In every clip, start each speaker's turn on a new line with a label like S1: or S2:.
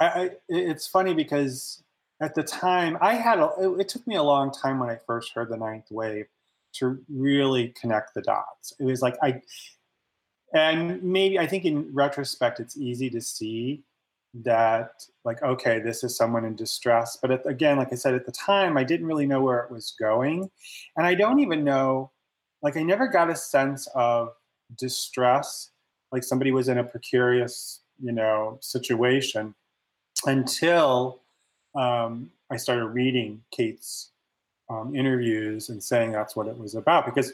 S1: I, it's funny because at the time I had a, it, it, took me a long time when I first heard the ninth wave to really connect the dots. It was like I and maybe I think in retrospect it's easy to see that like okay this is someone in distress. But at, again like I said at the time I didn't really know where it was going. And I don't even know like I never got a sense of distress like somebody was in a precarious you know situation until um, I started reading Kate's um, interviews and saying that's what it was about. Because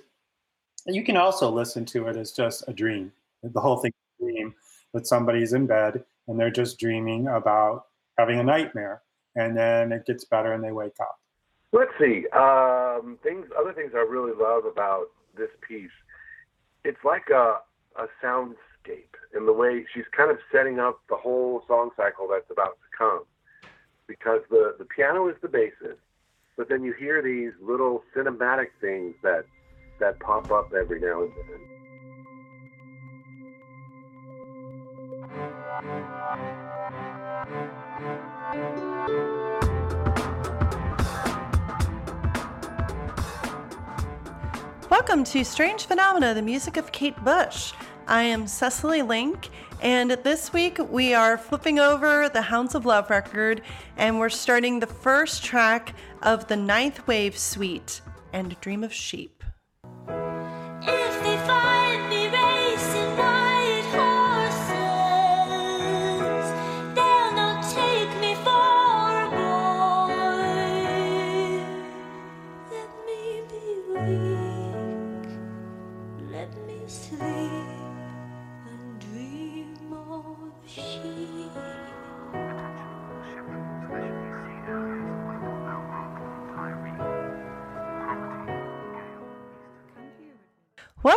S1: you can also listen to it as just a dream. The whole thing is a dream that somebody's in bed and they're just dreaming about having a nightmare, and then it gets better and they wake up.
S2: Let's see. Um, things, other things I really love about this piece. It's like a a soundscape in the way she's kind of setting up the whole song cycle that's about to come because the, the piano is the basis, but then you hear these little cinematic things that that pop up every now and then.
S3: Welcome to Strange Phenomena, the music of Kate Bush. I am Cecily Link, and this week we are flipping over the Hounds of Love record, and we're starting the first track of the Ninth Wave Suite and Dream of Sheep.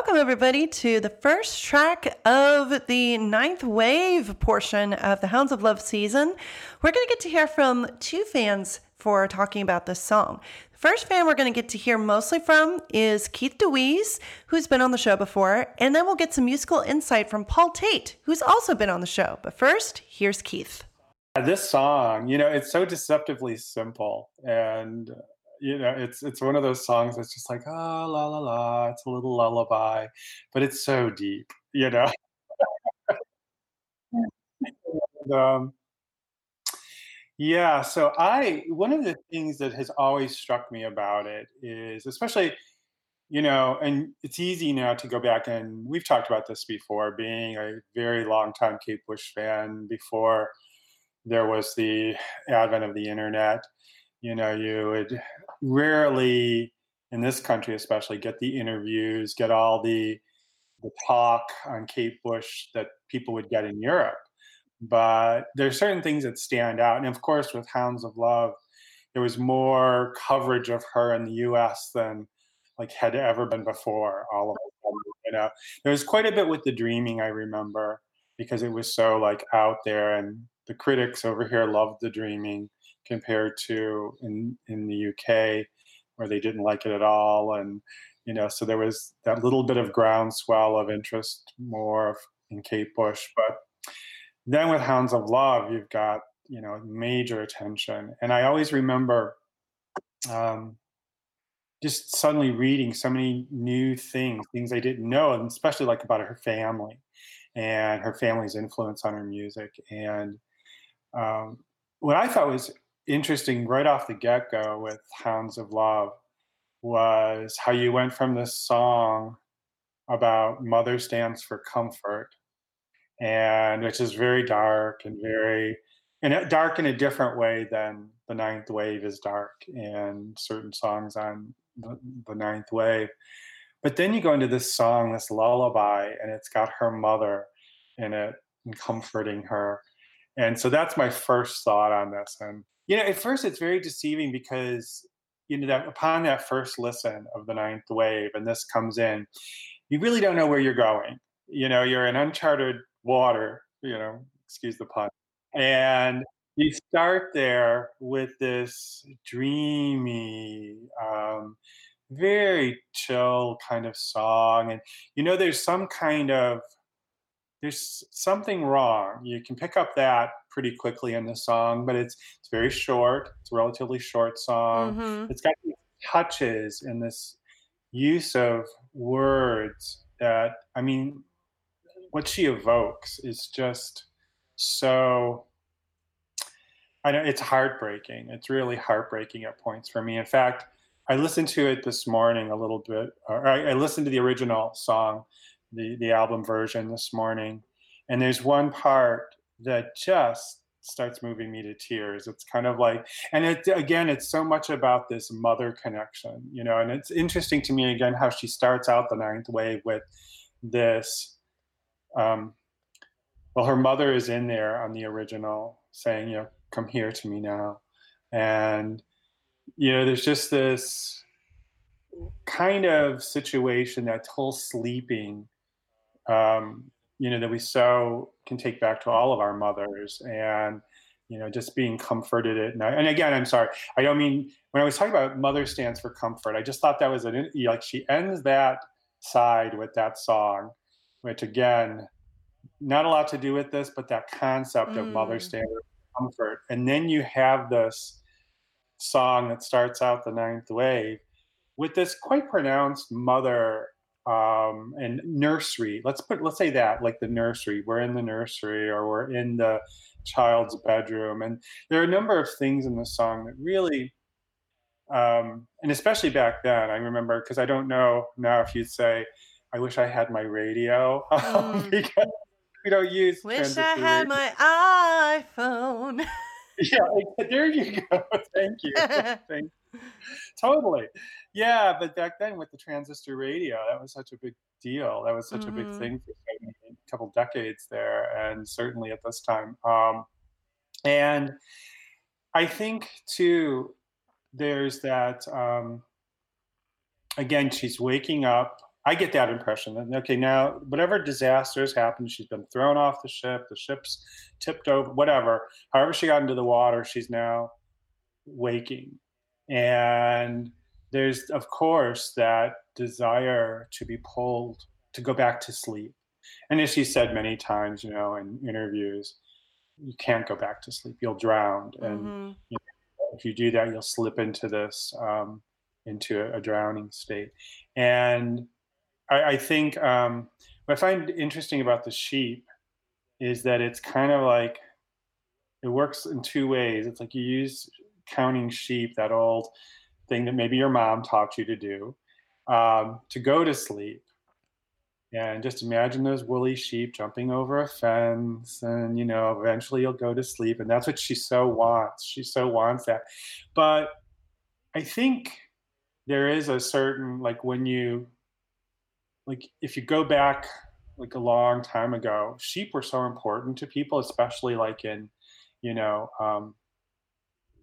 S3: Welcome, everybody, to the first track of the ninth wave portion of the Hounds of Love season. We're going to get to hear from two fans for talking about this song. The first fan we're going to get to hear mostly from is Keith DeWeese, who's been on the show before, and then we'll get some musical insight from Paul Tate, who's also been on the show. But first, here's Keith.
S1: This song, you know, it's so deceptively simple and you know, it's it's one of those songs that's just like, oh la la la, it's a little lullaby, but it's so deep, you know. and, um, yeah, so I one of the things that has always struck me about it is, especially, you know, and it's easy now to go back and we've talked about this before, being a very long time Kate Bush fan before there was the advent of the internet you know, you would rarely, in this country especially, get the interviews, get all the the talk on Kate Bush that people would get in Europe. But there's certain things that stand out, and of course, with Hounds of Love, there was more coverage of her in the U.S. than like had ever been before. All of you know, there was quite a bit with the Dreaming. I remember because it was so like out there, and the critics over here loved the Dreaming compared to in in the UK where they didn't like it at all and you know so there was that little bit of groundswell of interest more in Kate Bush but then with Hounds of Love you've got you know major attention and I always remember um, just suddenly reading so many new things things I didn't know and especially like about her family and her family's influence on her music and um, what I thought was interesting right off the get go with Hounds of Love was how you went from this song about mother stands for comfort and which is very dark and very and dark in a different way than the ninth wave is dark and certain songs on the, the ninth wave. But then you go into this song this lullaby and it's got her mother in it and comforting her and so that's my first thought on this and you know, at first it's very deceiving because you know that upon that first listen of the ninth wave, and this comes in, you really don't know where you're going. You know, you're in uncharted water. You know, excuse the pun, and you start there with this dreamy, um, very chill kind of song, and you know, there's some kind of there's something wrong. You can pick up that pretty quickly in the song, but it's it's very short. It's a relatively short song.
S3: Mhm.
S1: It's got these touches and this use of words that I mean, what she evokes is just so. I know it's heartbreaking. It's really heartbreaking at points for me. In fact, I listened to it this morning a little bit. Or I, I listened to the original song, the the album version this morning, and there's one part that just starts moving me to tears. It's kind of like, and it again, it's so much about this mother connection, you know. And it's interesting to me again how she starts out the ninth wave with this. Um, well, her mother is in there on the original, saying, you know, come here to me now, and you know, there's just this kind of situation, that whole sleeping, um, you know, that we so can take back to all of our mothers and, you know, just being comforted at night. And again, I'm sorry, I don't mean, when I was talking about mother stands for comfort, I just thought that was an, like, she ends that side with that song, which again, not a lot to do with this, but that concept of mother
S3: Mm.
S1: stands for comfort. And then you have this song that starts out the ninth wave with this quite pronounced mother um, and nursery. Let's put let's say that like the nursery. We're in the nursery or we're in the child's bedroom, and there are a number of things in the song that really. Um, and especially back then, I remember because I don't know now if you'd say, "I wish I had my radio,"
S3: Mm.
S1: because we don't use.
S3: Wish I had
S1: radio.
S3: my iPhone.
S1: Yeah, there you go. Thank you. Thank you. Totally. Yeah, but back then with the transistor radio, that was such a big deal. That was such a big
S3: Mhm.
S1: thing for a couple decades there, and certainly at this time. Um, and I think too, there's that. Um, again, she's waking up. I get that impression that okay, now whatever disaster has happened, she's been thrown off the ship. The ship's tipped over. Whatever. However, she got into the water, she's now waking, and there's of course that desire to be pulled to go back to sleep. And as she said many times, you know, in interviews, you can't go back to sleep. You'll drown, and
S3: Mhm.
S1: if you do that, you'll slip into this um, into a, a drowning state. And I, I think um, what I find interesting about the sheep is that it's kind of like it works in two ways. It's like you use counting sheep, that old thing that maybe your mom taught you to do, um, to go to sleep. And just imagine those woolly sheep jumping over a fence, and you know, eventually you'll go to sleep. And that's what she so wants. She so wants that. But I think there is a certain, like, when you, like, if you go back like a long time ago, sheep were so important to people, especially like in, you know, um,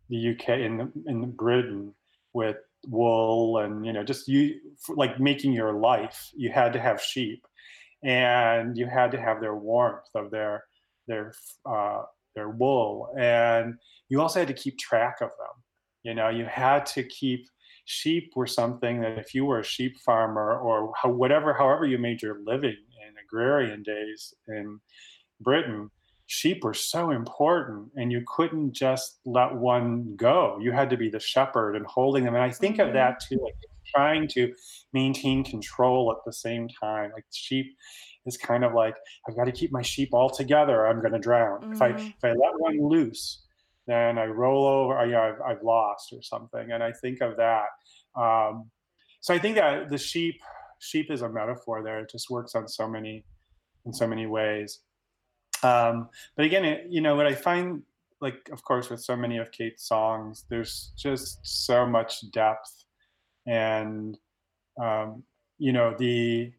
S1: the UK in in Britain with wool and you know just you like making your life you had to have sheep. And you had to have their warmth of their their uh, their wool. And you also had to keep track of them. You know you had to keep sheep were something that if you were a sheep farmer or how, whatever however you made your living in agrarian days in britain sheep were so important and you couldn't just let one go. You had to be the shepherd and holding them. And i think
S3: Mhm.
S1: of that too like trying to maintain control at the same time. Like sheep is kind of like i've got to keep my sheep all together or i'm going to drown. If i
S3: Mhm.
S1: if i let one loose then i roll over or, you know, I've, I've lost or something. And i think of that um, so i think that the sheep sheep is a metaphor there. It just works on so many in so many ways um, but again, it, you know what I find, like of course, with so many of Kate's songs, there's just so much depth, and um, you know the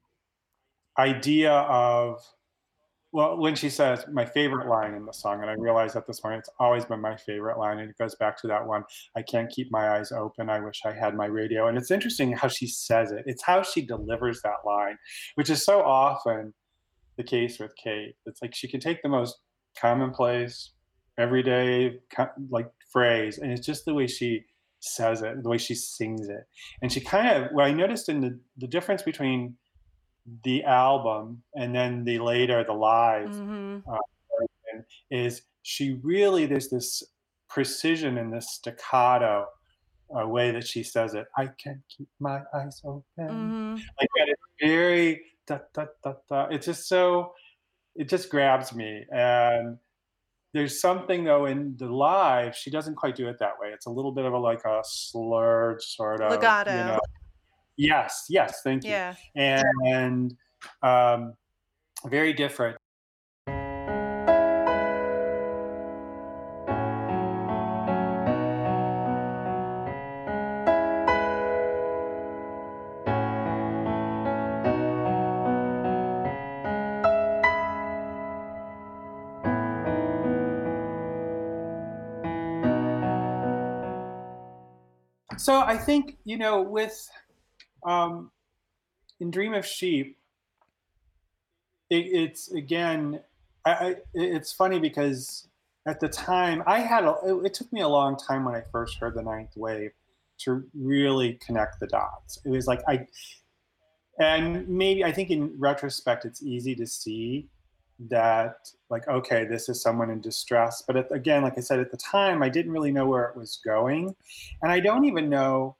S1: idea of well, when she says my favorite line in the song, and I realized at this point it's always been my favorite line, and it goes back to that one. I can't keep my eyes open. I wish I had my radio, and it's interesting how she says it. It's how she delivers that line, which is so often the case with Kate. It's like she can take the most commonplace, everyday like phrase, and it's just the way she says it, the way she sings it. And she kind of what I noticed in the the difference between the album and then the later the live
S3: Mhm.
S1: version is she really there's this precision in this staccato uh, way that she says it. I can't keep my eyes open.
S3: Mm-hmm.
S1: Like that is very da, da, da, da. It's just so. It just grabs me and there's something though in the live she doesn't quite do it that way it's a little bit of a like a slurred sort of
S3: Legato.
S1: you know yes yes thank you
S3: Yeah.
S1: and um very different So I think you know with um, in Dream of Sheep, it, it's again, I, I, it's funny because at the time I had a, it, it took me a long time when I first heard the Ninth Wave to really connect the dots. It was like I, and maybe I think in retrospect it's easy to see that like okay this is someone in distress. But at, again like i said at the time i didn't really know where it was going. And i don't even know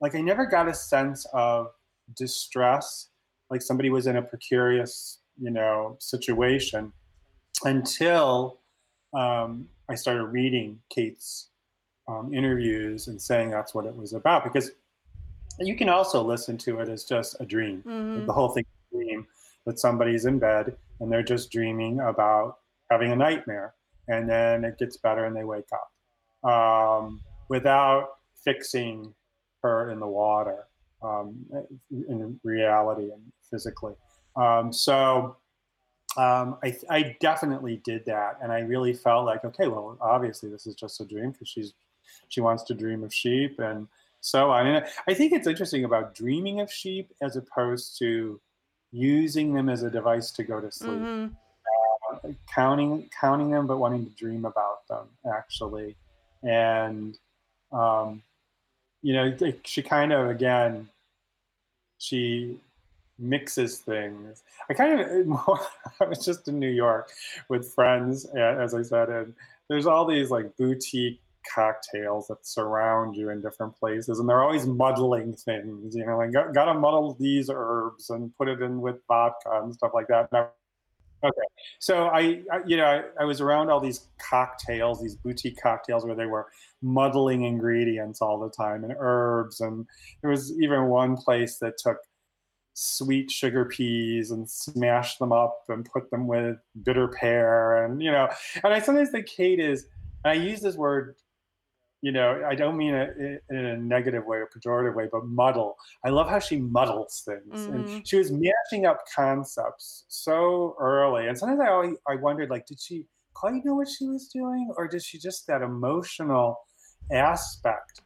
S1: like i never got a sense of distress like somebody was in a precarious you know situation until um, i started reading kate's um, interviews and saying that's what it was about. Because you can also listen to it as just a dream.
S3: Mhm.
S1: the whole thing a dream that somebody's in bed and they're just dreaming about having a nightmare. And then it gets better and they wake up um, without fixing her in the water um, in reality and physically. Um, so um, I, I definitely did that. And i really felt like okay well obviously this is just a dream because she's she wants to dream of sheep. And so on and i think it's interesting about dreaming of sheep as opposed to using them as a device to go to sleep.
S3: Mhm.
S1: counting counting them but wanting to dream about them actually. And um, you know she kind of again she mixes things. I kind of i was just in new york with friends as i said and there's all these like boutique cocktails that surround you in different places and they're always muddling things you know like got, gotta muddle these herbs and put it in with vodka and stuff like that. I- Okay, so I, I you know, I, I was around all these cocktails, these boutique cocktails where they were muddling ingredients all the time and herbs, and there was even one place that took sweet sugar peas and smashed them up and put them with bitter pear, and you know, and I sometimes think Kate is, and I use this word, you know, I don't mean it in a negative way or pejorative way, but muddle. I love how she muddles things,
S3: Mhm.
S1: and she was mashing up concepts so early. And sometimes I always, I wondered, like, did she quite know what she was doing, or did she just that emotional aspect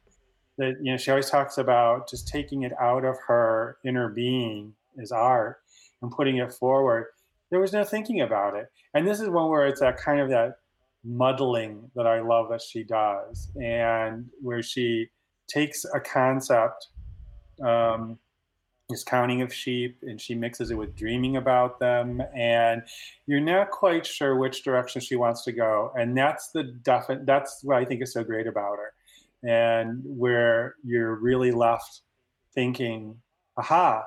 S1: that you know she always talks about just taking it out of her inner being is art and putting it forward. There was no thinking about it, and this is one where it's that kind of that muddling that I love that she does, and where she takes a concept, um, this counting of sheep, and she mixes it with dreaming about them, and you're not quite sure which direction she wants to go, and that's the defi- That's what I think is so great about her, and where you're really left thinking, "Aha,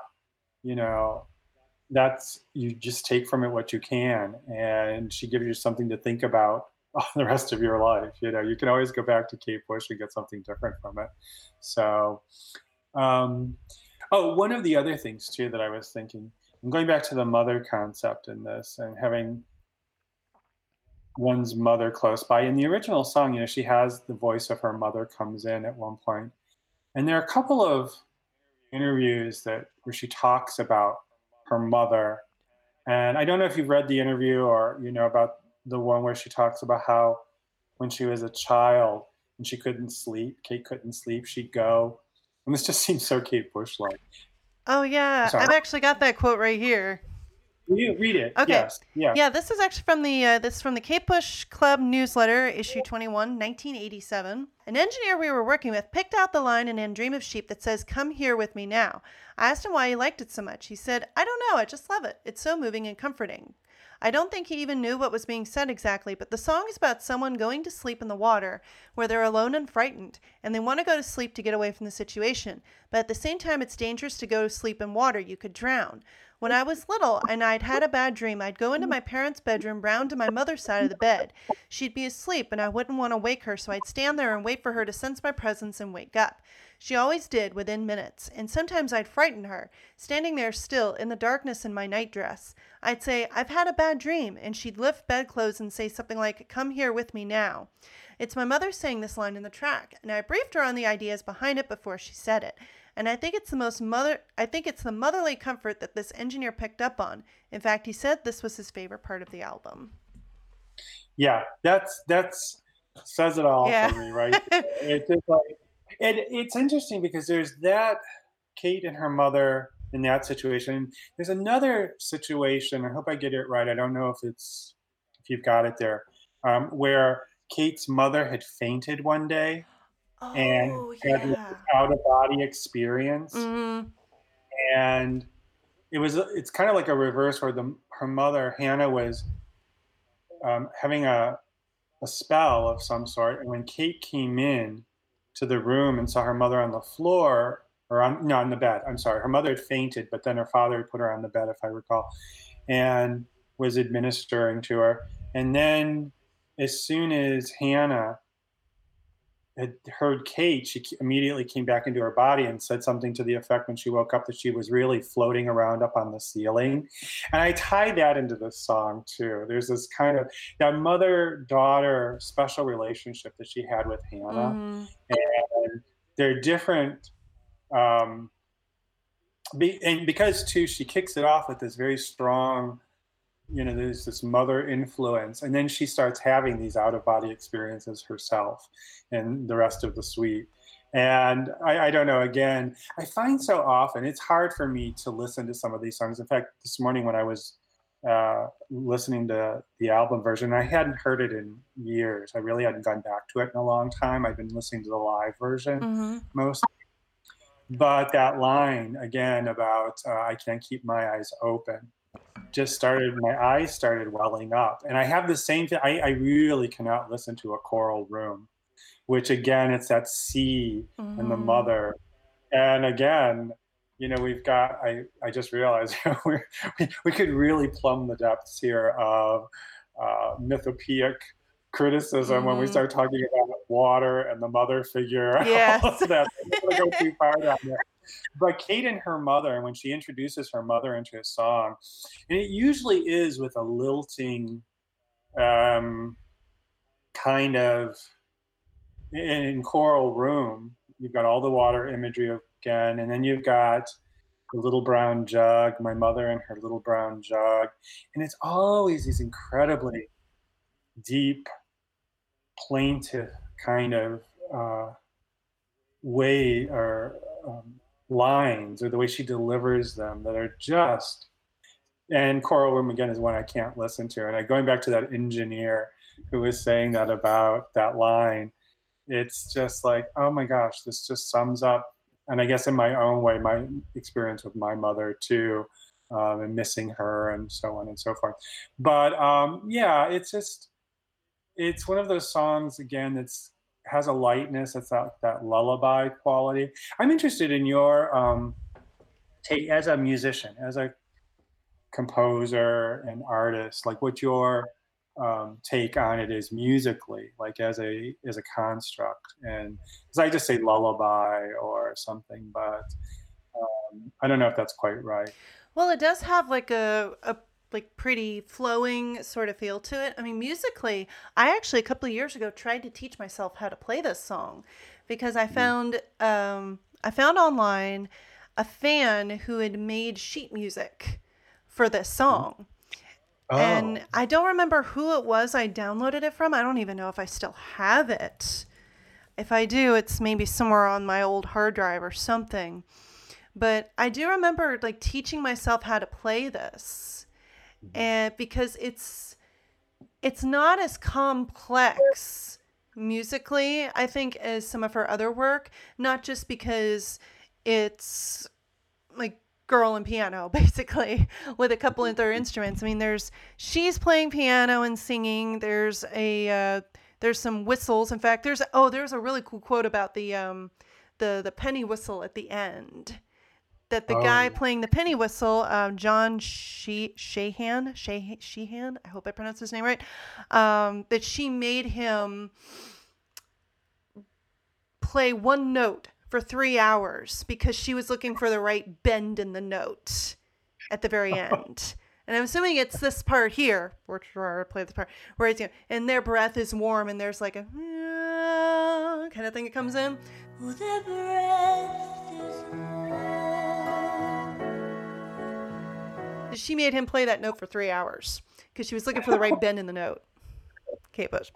S1: you know." That's you just take from it what you can, and she gives you something to think about the rest of your life. You know, you can always go back to Kate Bush and get something different from it. So, um, oh, one of the other things too that I was thinking, I'm going back to the mother concept in this and having one's mother close by. In the original song, you know, she has the voice of her mother comes in at one point, and there are a couple of interviews that where she talks about her mother. And I don't know if you've read the interview or you know about the one where she talks about how when she was a child and she couldn't sleep, Kate couldn't sleep, she'd go. And this just seems so Kate Bush like.
S3: Oh yeah,
S1: Sorry.
S3: I've actually got that quote right here.
S1: You read it.
S3: Okay.
S1: Yes. Yeah.
S3: Yeah, this is actually from the uh, this is from the Kate Bush Club newsletter, issue 21, 1987. An engineer we were working with picked out the line in "And Dream of Sheep" that says "Come here with me now." I asked him why he liked it so much. He said, "I don't know. I just love it. It's so moving and comforting." I don't think he even knew what was being said exactly, but the song is about someone going to sleep in the water where they're alone and frightened, and they want to go to sleep to get away from the situation. But at the same time, it's dangerous to go to sleep in water. You could drown. When I was little and I'd had a bad dream, I'd go into my parents' bedroom round to my mother's side of the bed. She'd be asleep and I wouldn't want to wake her, so I'd stand there and wait for her to sense my presence and wake up. She always did within minutes, and sometimes I'd frighten her, standing there still in the darkness in my nightdress. I'd say, I've had a bad dream, and she'd lift bedclothes and say something like, Come here with me now. It's my mother saying this line in the track, and I briefed her on the ideas behind it before she said it. And I think it's the most mother I think it's the motherly comfort that this engineer picked up on. In fact, he said this was his favorite part of the album.
S1: Yeah, that's that's says it all yeah. for me, right? it's just like and it's interesting because there's that Kate and her mother in that situation. There's another situation. I hope I get it right. I don't know if it's if you've got it there, um, where Kate's mother had fainted one day
S3: oh,
S1: and
S3: yeah.
S1: had an out of body experience,
S3: mm-hmm.
S1: and it was it's kind of like a reverse where the her mother Hannah was um, having a a spell of some sort, and when Kate came in to the room and saw her mother on the floor or on no on the bed. I'm sorry, her mother had fainted, but then her father had put her on the bed, if I recall, and was administering to her. And then, as soon as Hannah had heard Kate, she immediately came back into her body and said something to the effect when she woke up that she was really floating around up on the ceiling. And I tied that into this song too. There's this kind of that mother daughter special relationship that she had with Hannah. Mm. And they're different. Um, be, and because too, she kicks it off with this very strong you know there's this mother influence and then she starts having these out of body experiences herself and the rest of the suite. And I, I, don't know again i find so often it's hard for me to listen to some of these songs. In fact this morning when i was uh, listening to the album version i hadn't heard it in years. I really hadn't gone back to it in a long time. I've been listening to the live version
S3: mm-hmm.
S1: most but that line again about uh, i can't keep my eyes open just started my eyes started welling up and i have the same thing I, I, really cannot listen to a Coral Room which again it's that c mm. and the mm-hmm. mother and again you know we've got i i just realized we we could really plumb the depths here of uh, mythopoeic criticism mm. when we mm-hmm. start talking about water and the mother figure
S3: yes.
S1: that go too far down there but Kate and her mother, and when she introduces her mother into a song, and it usually is with a lilting um, kind of in Coral Room. You've got all the water imagery again, and then you've got the little brown jug, my mother and her little brown jug, and it's always these incredibly deep, plaintive kind of uh, way or um, lines or the way she delivers them that are just and Coral room again is one i can't listen to. And I, going back to that engineer who was saying that about that line it's just like oh my gosh this just sums up and i guess in my own way my experience with my mother too um, and missing her and so on and so forth. But um, yeah it's just it's one of those songs again that's has a lightness. It's that that lullaby quality. I'm interested in your um, take as a musician, as a composer and artist. Like what your um, take on it is musically, like as a as a construct. And because I just say lullaby or something, but um, I don't know if that's quite right.
S3: Well, it does have like a, a like pretty flowing sort of feel to it. I mean, musically, I actually a couple of years ago tried to teach myself how to play this song because I mm. found um, I found online a fan who had made sheet music for this mm. song. Oh. And I don't remember who it was I downloaded it from. I don't even know if I still have it. If I do, it's maybe somewhere on my old hard drive or something. But I do remember like teaching myself how to play this and because it's it's not as complex musically i think as some of her other work not just because it's like girl and piano basically with a couple of other instruments. I mean, there's she's playing piano and singing. There's a uh, there's some whistles. In fact, there's oh, there's a really cool quote about the um the the penny whistle at the end. That the oh. guy playing the penny whistle, um, John she- Sheahan, she- Sheahan, I hope I pronounced his name right, um, that she made him play one note for three hours because she was looking for the right bend in the note at the very end. And I'm assuming it's this part here, which I play this part, where it's, you know, and their breath is warm and there's like a kind of thing that comes in. Well, She made him play that note for three hours because she was looking for the right bend in the note. Kate Bush.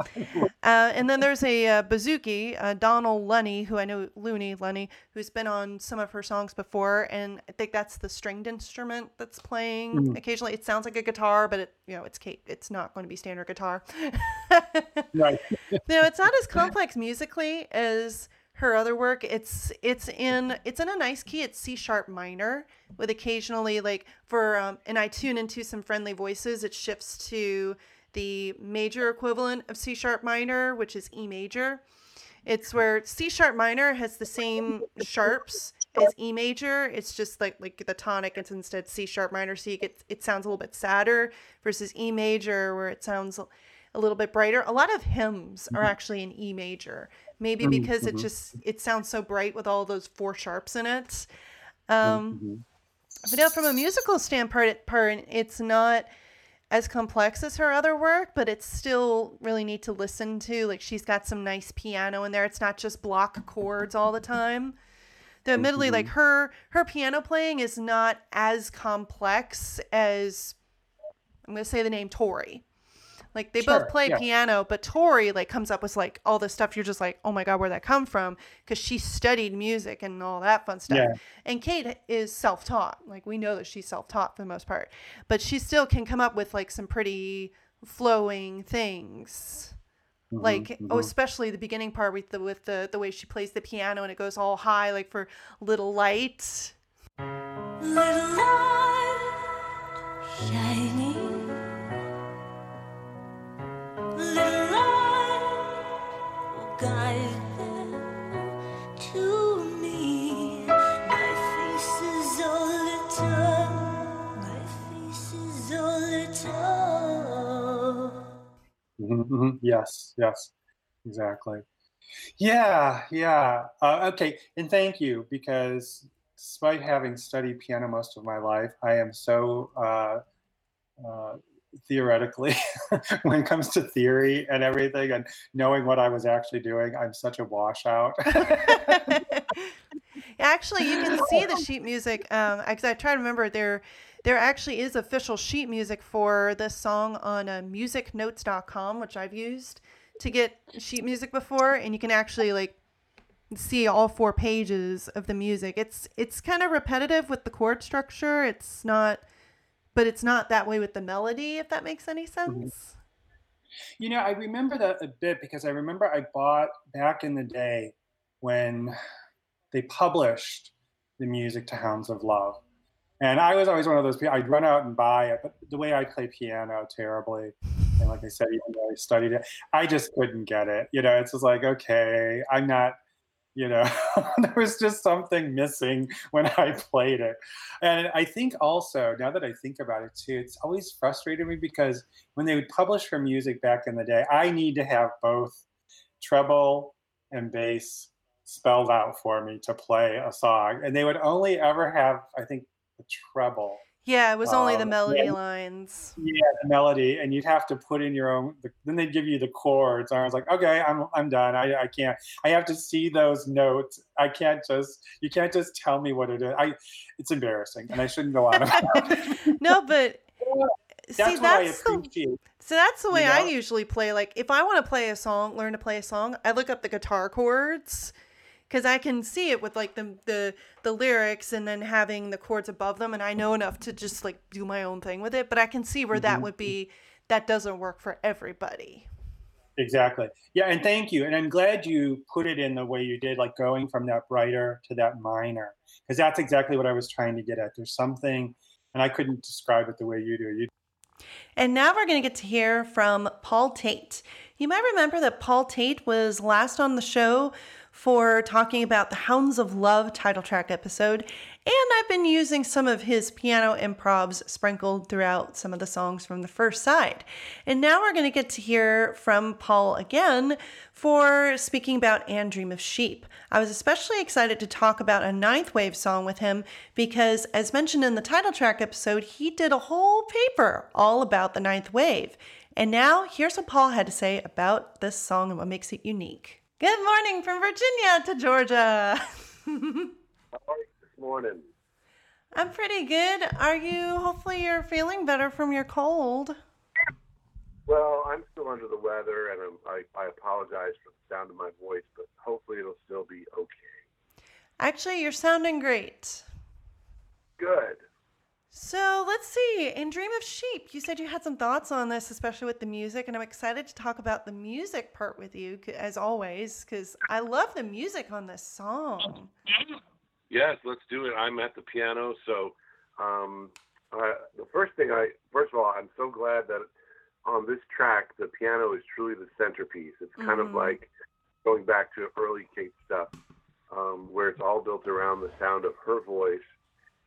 S3: Uh, and then there's a uh, bouzouki, uh, Donald Lunny, who I know, Looney Lunny, who's been on some of her songs before, and I think that's the stringed instrument that's playing mm. occasionally. It sounds like a guitar, but it, you know, it's Kate. It's not going to be standard guitar. right. no, it's not as complex musically as her other work. It's it's in it's in a nice key. It's C sharp minor with occasionally like for um, and I tune into some friendly voices. It shifts to the major equivalent of C sharp minor, which is E major. It's where C sharp minor has the same sharps as E major. It's just like like the tonic. It's instead C sharp minor. So you get it sounds a little bit sadder versus E major, where it sounds a little bit brighter. A lot of hymns are mm-hmm. actually in E major, maybe mm-hmm. because mm-hmm. it just it sounds so bright with all those four sharps in it. Um, mm-hmm. But now, from a musical standpoint, it's not as complex as her other work, but it's still really neat to listen to. Like she's got some nice piano in there. It's not just block chords all the time. Though admittedly, mm-hmm. like her her piano playing is not as complex as I'm gonna say the name Tori. Like they sure, both play yeah. piano, but Tori like comes up with like all this stuff. You're just like, oh my god, where'd that come from? Because she studied music and all that fun stuff. Yeah. And Kate is self-taught. Like we know that she's self-taught for the most part, but she still can come up with like some pretty flowing things. Mm-hmm, like oh, mm-hmm. oh, especially the beginning part with the with the the way she plays the piano and it goes all high, like for little light. Little light shining
S1: Yes, yes, exactly. Yeah, yeah. Uh, okay, and thank you because despite having studied piano most of my life, I am so uh, uh, theoretically when it comes to theory and everything and knowing what I was actually doing, I'm such a washout.
S3: actually, you can see the sheet music because um, I try to remember there. There actually is official sheet music for this song on uh, musicnotes.com, which I've used to get sheet music before, and you can actually like see all four pages of the music. It's it's kind of repetitive with the chord structure. It's not but it's not that way with the melody, if that makes any mm-hmm. sense.
S1: You know, I remember that a bit because I remember I bought back in the day when they published the music to Hounds of Love. And I was always one of those people, I'd run out and buy it, but the way I play piano terribly, and like I said, even though I studied it, I just couldn't get it. You know, it's just like, okay, I'm not you know there was just something missing when i played it. And i think also now that i think about it too it's always frustrated me because when they would publish her music back in the day i need to have both treble and bass spelled out for me to play a song. And they would only ever have i think the treble
S3: yeah, it was only um, the melody yeah, lines.
S1: Yeah, the melody, and you'd have to put in your own. Then they'd give you the chords. And I was like, okay, I'm I'm done. I I can't. I have to see those notes. I can't just. You can't just tell me what it is. I. It's embarrassing, and I shouldn't go on about
S3: it. no, but. That's see, that's the, so that's the way you know? I usually play. Like, if I want to play a song, learn to play a song, I look up the guitar chords because I can see it with like the the the lyrics and then having the chords above them, and I know enough to just like do my own thing with it. But I can see where mm-hmm. that would be. That doesn't work for everybody.
S1: Exactly. Yeah, and thank you. And I'm glad you put it in the way you did, like going from that brighter to that minor, because that's exactly what I was trying to get at. There's something, and I couldn't describe it the way you do. You
S3: and now we're going to get to hear from Paul Tate. You might remember that Paul Tate was last on the show for talking about the Hounds of Love title track episode, and I've been using some of his piano improvs sprinkled throughout some of the songs from the first side. And now we're going to get to hear from Paul again for speaking about And Dream of Sheep. I was especially excited to talk about a ninth wave song with him because, as mentioned in the title track episode, he did a whole paper all about the ninth wave. And now, here's what Paul had to say about this song and what makes it unique. Good morning from Virginia to Georgia.
S2: How are you this morning?
S3: I'm pretty good. Are you? Hopefully, you're feeling better from your cold.
S2: Well, I'm still under the weather, and I'm, I, I apologize for the sound of my voice, but hopefully, it'll still be okay.
S3: Actually, you're sounding great.
S2: Good.
S3: So let's see. In Dream of Sheep, you said you had some thoughts on this, especially with the music, and I'm excited to talk about the music part with you, as always, because I love the music on this song.
S2: Yes, let's do it. I'm at the piano, so um, uh, the first thing I, first of all, I'm so glad that on this track the piano is truly the centerpiece. It's kind mm-hmm. of like going back to early Kate stuff, um, where it's all built around the sound of her voice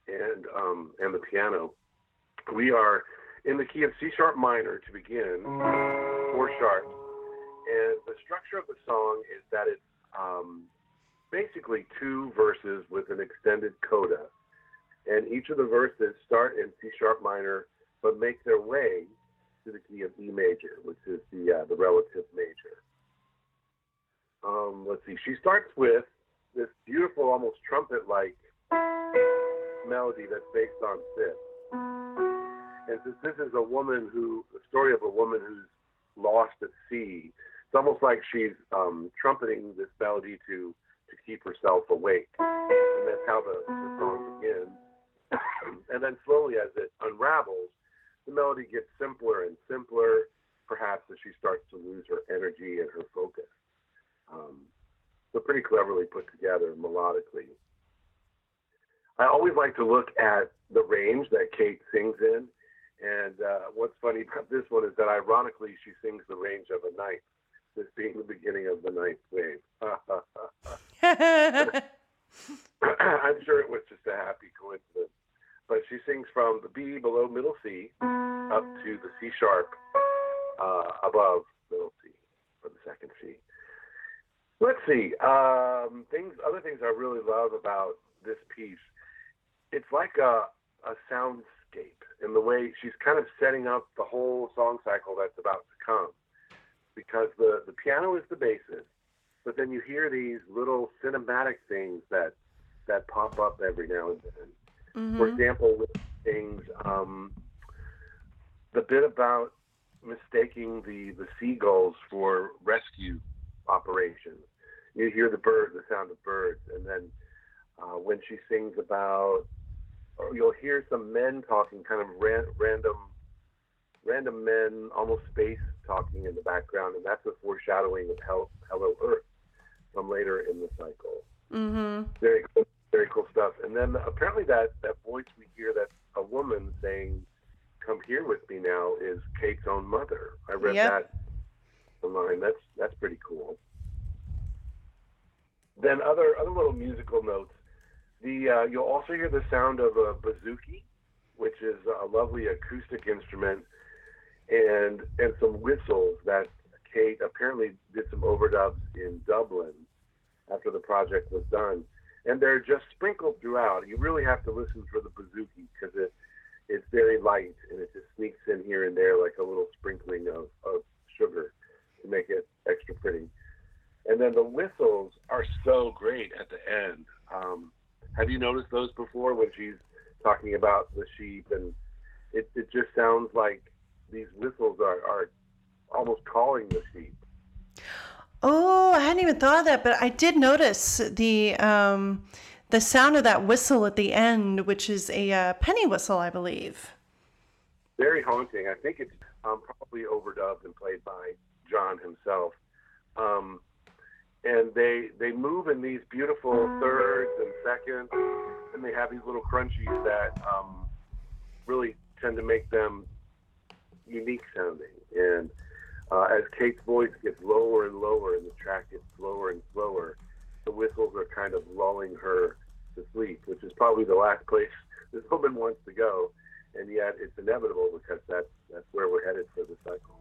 S2: and um, and the piano. We are in the key of C sharp minor to begin, four sharps, and the structure of the song is that it's um, basically two verses with an extended coda, and each of the verses start in C sharp minor but make their way to the key of E major, which is the uh, the relative major. Um, let's see. She starts with this beautiful, almost trumpet-like melody that's based on this. And since this is a woman who, the story of a woman who's lost at sea, it's almost like she's um, trumpeting this melody to to keep herself awake. And that's how the, the song begins. and then slowly, as it unravels, the melody gets simpler and simpler, perhaps as she starts to lose her energy and her focus. Um, so pretty cleverly put together melodically. I always like to look at the range that Kate sings in. And uh, what's funny about this one is that ironically, she sings the range of a ninth, this being the beginning of the ninth wave. I'm sure it was just a happy coincidence. But she sings from the B below middle C up to the C sharp uh, above middle C for the second C. Let's see. Um, things, other things I really love about this piece it's like a a soundscape in the way she's kind of setting up the whole song cycle that's about to come. Because the the piano is the basis, but then you hear these little cinematic things that that pop up every now and then. Mm-hmm. For example, with things, um, the bit about mistaking the the seagulls for rescue operations. You hear the bird, the sound of birds, and then uh, when she sings about you'll hear some men talking, kind of ran, random, random men, almost space talking in the background, and that's a foreshadowing of Hel- Hello Earth from later in the cycle.
S3: Mm-hmm.
S2: Very cool, very cool stuff. And then apparently that that voice we hear that a woman saying, "Come here with me now," is Kate's own mother. I read yep. that online. That's that's pretty cool. Then other other little musical notes the uh, you'll also hear the sound of a bouzouki, which is a lovely acoustic instrument, and and some whistles that Kate apparently did some overdubs in Dublin after the project was done, and they're just sprinkled throughout. You really have to listen for the bouzouki because it it's very light and it just sneaks in here and there like a little sprinkling of, of sugar to make it extra pretty. And then the whistles are so great at the end. Um, have you noticed those before when she's talking about the sheep and it, it just sounds like these whistles are, are almost calling the sheep.
S3: Oh, I hadn't even thought of that, but I did notice the um, the sound of that whistle at the end, which is a uh, penny whistle, I believe.
S2: Very haunting. I think it's um, probably overdubbed and played by John himself. Um, and they they move in these beautiful thirds and seconds, and they have these little crunchies that um, really tend to make them unique sounding. And uh, as Kate's voice gets lower and lower, and the track gets slower and slower, the whistles are kind of lulling her to sleep, which is probably the last place this woman wants to go. And yet, it's inevitable because that's that's where we're headed for the cycle.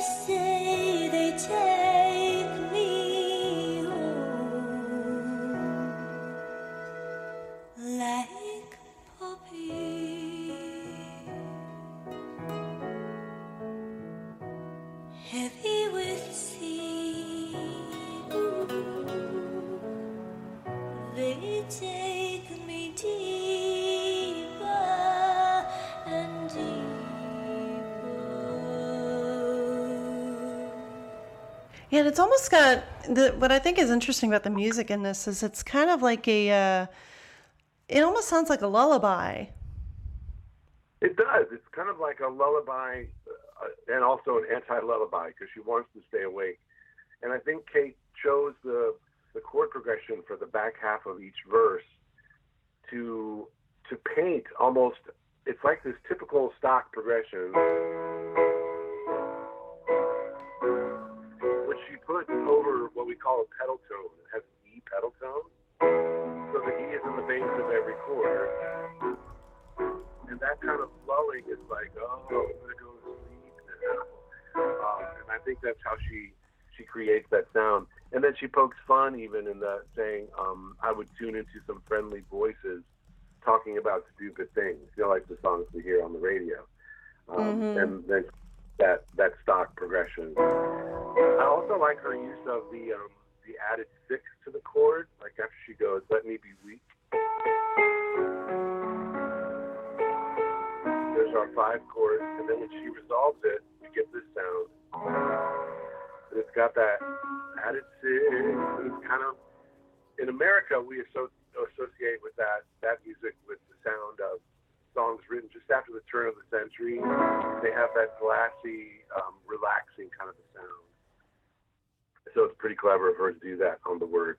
S4: Say they take And
S3: it's almost got the what I think is interesting about the music in this is it's kind of like a uh, it almost sounds like a lullaby.
S2: It does. It's kind of like a lullaby, uh, and also an anti-lullaby because she wants to stay awake. And I think Kate chose the the chord progression for the back half of each verse to to paint almost. It's like this typical stock progression, put over what we call a pedal tone. It has an E pedal tone, so the E is in the bass of every chord and that kind of lulling is like, oh, I'm gonna go to sleep now. Um, and I think that's how she she creates that sound. And then she pokes fun even in the saying, um, I would tune into some friendly voices talking about stupid things, you know, like the songs we hear on the radio. Um, And then that that stock progression. I also like her use of the um, the added six to the chord, like after she goes, "Let me be weak." There's our five chord, and then when she resolves it, we get this sound. And it's got that added six. It's kind of in America we asso- associate with that that music with the sound of songs written just after the turn of the century. They have that glassy, um, relaxing kind of a sound. So it's pretty clever of her to do that on the word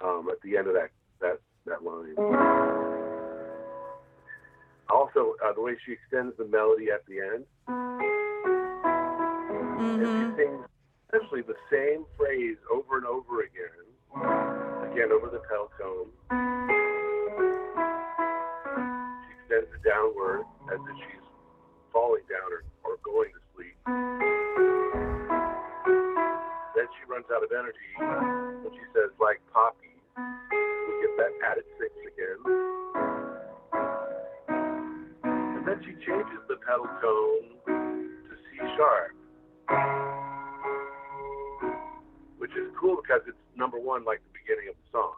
S2: um, at the end of that that that line. Also, uh, the way she extends the melody at the end, and she sings essentially the same phrase over and over again, again over the pedal tone. Extends downward as if she's falling down or, or going to sleep. Then she runs out of energy, uh, and she says, like Poppy, we get that added six again. And then she changes the pedal tone to C sharp, which is cool because it's number one, like the beginning of the song,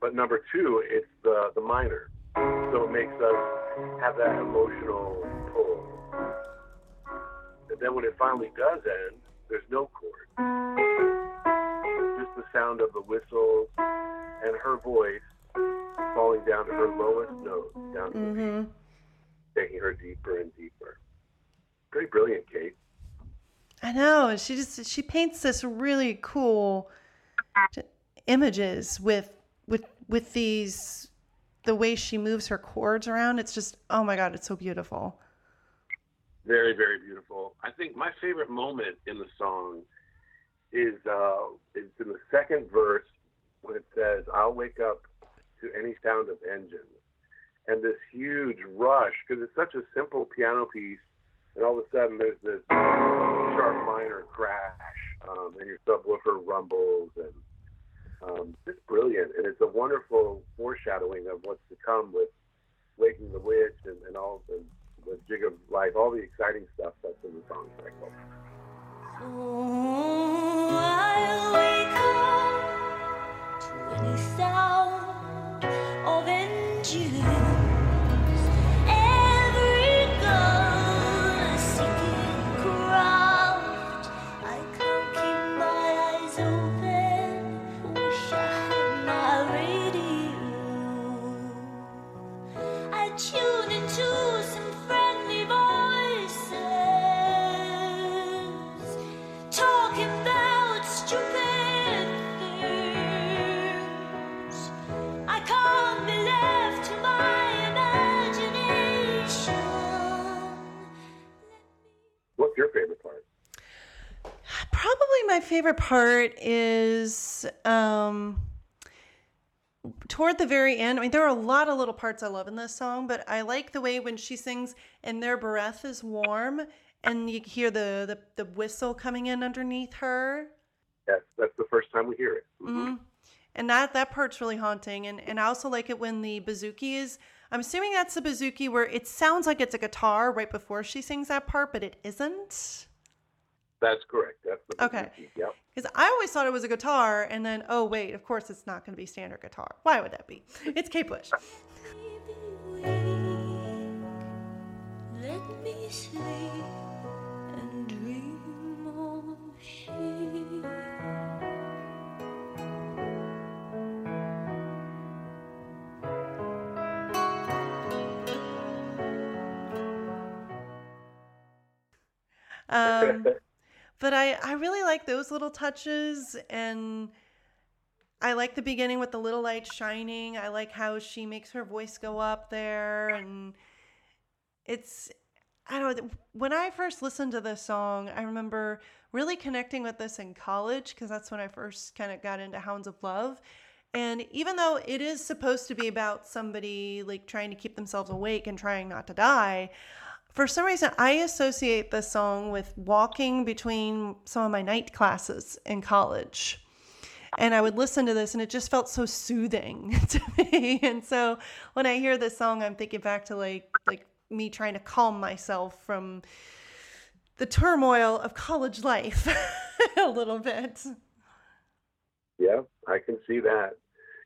S2: but number two, it's the the minor, so it makes us have that emotional pull. And then when it finally does end, there's no chord, just the sound of the whistle and her voice falling down to her lowest note, down to the
S3: hmm
S2: taking her deeper and deeper. Pretty brilliant, Kate.
S3: I know. She just she paints this really cool images with with with these the way she moves her chords around. It's just oh my god, it's so beautiful.
S2: Very, very beautiful. I think my favorite moment in the song is uh, is in the second verse when it says, "I'll wake up to any sound of engines," and this huge rush because it's such a simple piano piece, and all of a sudden there's this sharp minor crash, um, and your subwoofer rumbles, and um, it's brilliant, and it's a wonderful foreshadowing of what's to come with waking the witch and, and all the, the jig of life, all the exciting stuff that's in the song cycle.
S4: I'll wake up to any sound of. My
S2: favorite part
S3: is um, toward the very end. I mean, there are a lot of little parts I love in this song, but I like the way when she sings and their breath is warm and you hear the, the, the whistle coming in underneath her.
S2: Yes, that's the first time we hear it.
S3: hmm And that, that part's really haunting. And, and I also like it when the bouzouki is. I'm assuming that's the bouzouki where it sounds like it's a guitar right before she sings that part, but it isn't.
S2: That's correct. That's the
S3: Okay.
S2: bouzouki. Yep.
S3: Because I always thought it was a guitar, and then oh wait, of course it's not going to be standard guitar. Why would that be? It's Kate Bush.
S4: Let me sleep and dream of.
S3: Um, but I I really like those little touches, and I like the beginning with the little light shining. I like how she makes her voice go up there, and it's I don't know. When I first listened to this song, I remember really connecting with this in college because that's when I first kind of got into Hounds of Love. And even though it is supposed to be about somebody like trying to keep themselves awake and trying not to die, for some reason I associate this song with walking between some of my night classes in college. And I would listen to this and it just felt so soothing to me. And so when I hear this song, I'm thinking back to like like me trying to calm myself from the turmoil of college life a little bit.
S2: Yeah, I can see that.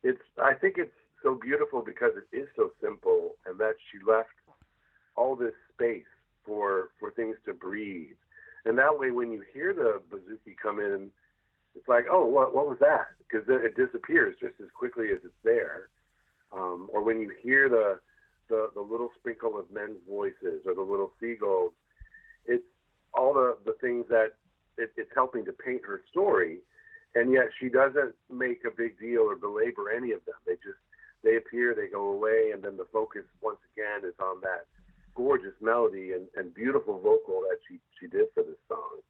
S2: It's I think it's so beautiful because it is so simple and that she left all this space for for things to breathe. And that way when you hear the bouzouki come in, it's like, oh, what what was that? Because it disappears just as quickly as it's there. Um, or when you hear the, the the little sprinkle of men's voices or the little seagulls, it's all the the things that it, it's helping to paint her story and yet she doesn't make a big deal or belabor any of them. They just they appear, they go away, and then the focus once again is on that gorgeous melody and, and beautiful vocal that she she did for this song.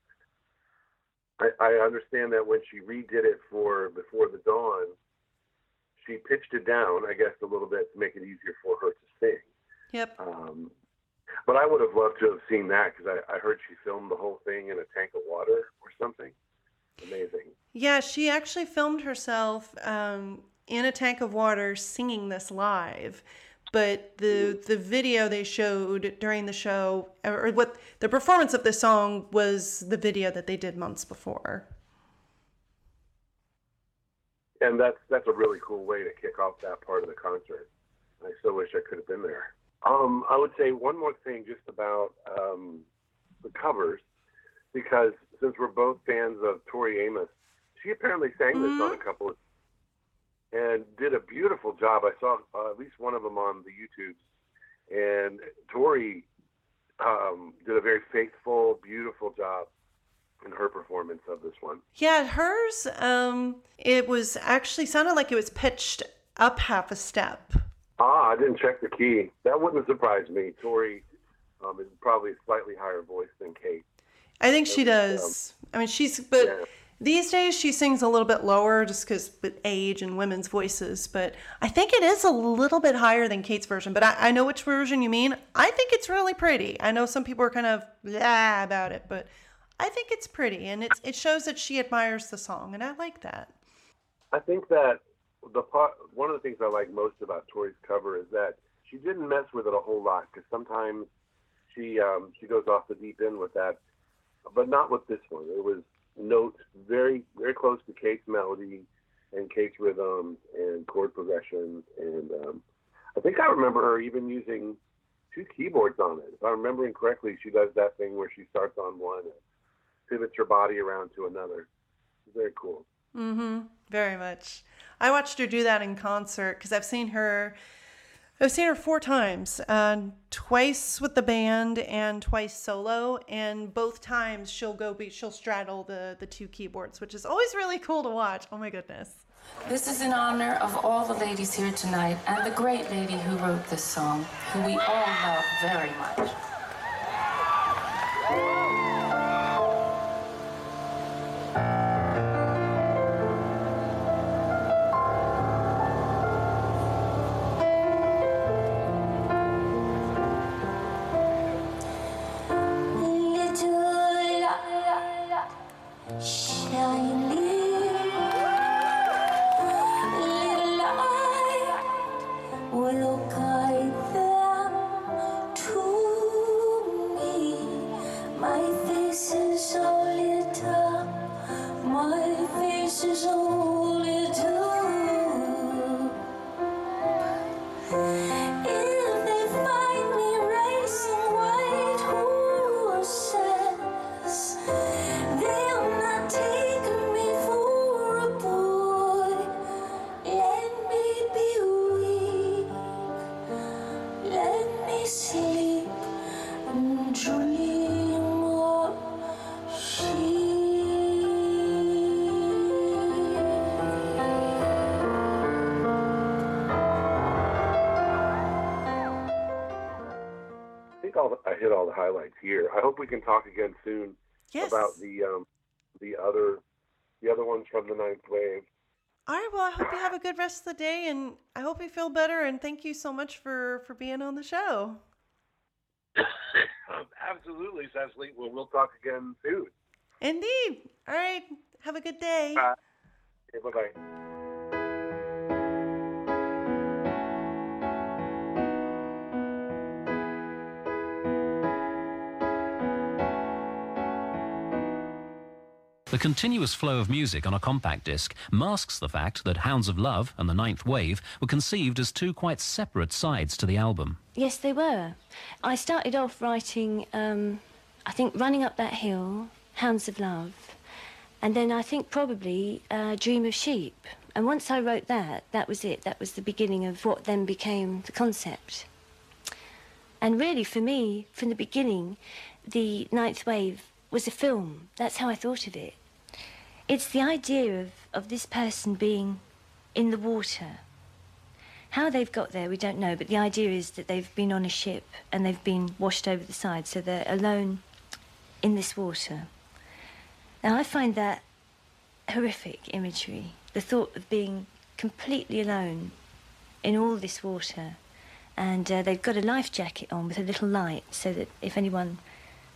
S2: I, I understand that when she redid it for Before the Dawn, she pitched it down, I guess, a little bit to make it easier for her to sing.
S3: Yep.
S2: Um, but I would have loved to have seen that because I, I heard she filmed the whole thing in a tank of water or something. Amazing.
S3: Yeah, she actually filmed herself um, in a tank of water singing this live. But the the video they showed during the show, or what the performance of this song was the video that they did months before.
S2: and that's that's a really cool way to kick off that part of the concert. I so wish I could have been there. Um, I would say one more thing just about um, the covers, because since we're both fans of Tori Amos, she apparently sang this on a couple of and did a beautiful job. I saw uh, at least one of them on the YouTube, and Tori um, did a very faithful, beautiful job in her performance of this one.
S3: Yeah, hers. Um, it was actually sounded like it was pitched up half a step.
S2: Ah, I didn't check the key. That wouldn't surprise me. Tori um, is probably a slightly higher voice than Kate.
S3: I think she does. I mean, she's but
S2: Yeah.
S3: These days she sings a little bit lower just because with age and women's voices. But I think it is a little bit higher than Kate's version. But I, I know which version you mean. I think it's really pretty. I know some people are kind of blah about it, but I think it's pretty and it it shows that she admires the song, and I like that.
S2: I think that the part, one of the things I like most about Tori's cover is that she didn't mess with it a whole lot because sometimes she um, she goes off the deep end with that, but not with this one. It was notes very very close to Kate's melody and Kate's rhythm and chord progressions, and um, I think I remember her even using two keyboards on it. If I'm remembering correctly, she does that thing where she starts on one and pivots her body around to another. Very cool.
S3: Mm-hmm. Very much. I watched her do that in concert because I've seen her I've seen her four times, uh, twice with the band and twice solo. And both times she'll go be she'll straddle the the two keyboards, which is always really cool to watch. Oh my goodness!
S5: This is in honor of all the ladies here tonight and the great lady who wrote this song, who we all love very much.
S2: Highlights here. I hope we can talk again soon
S3: Yes.
S2: about the um, the other the other ones from the ninth wave.
S3: All right. Well, I hope you have a good rest of the day, and I hope you feel better. And thank you so much for for being on the show.
S2: um, absolutely, Cecily. Well, we'll talk again soon.
S3: Indeed. All right. Have a good day.
S2: Bye. Okay, bye bye.
S6: The continuous flow of music on a compact disc masks the fact that Hounds of Love and the Ninth Wave were conceived as two quite separate sides to the album.
S4: Yes, they were. I started off writing, um, I think, Running Up That Hill, Hounds of Love, and then I think probably uh, Dream of Sheep. And once I wrote that, that was it. That was the beginning of what then became the concept. And really, for me, from the beginning, the Ninth Wave was a film. That's how I thought of it. It's the idea of, of this person being in the water. How they've got there, we don't know, but the idea is that they've been on a ship and they've been washed over the side, so they're alone in this water. Now, I find that horrific imagery. The thought of being completely alone in all this water, and uh, they've got a life jacket on with a little light so that if anyone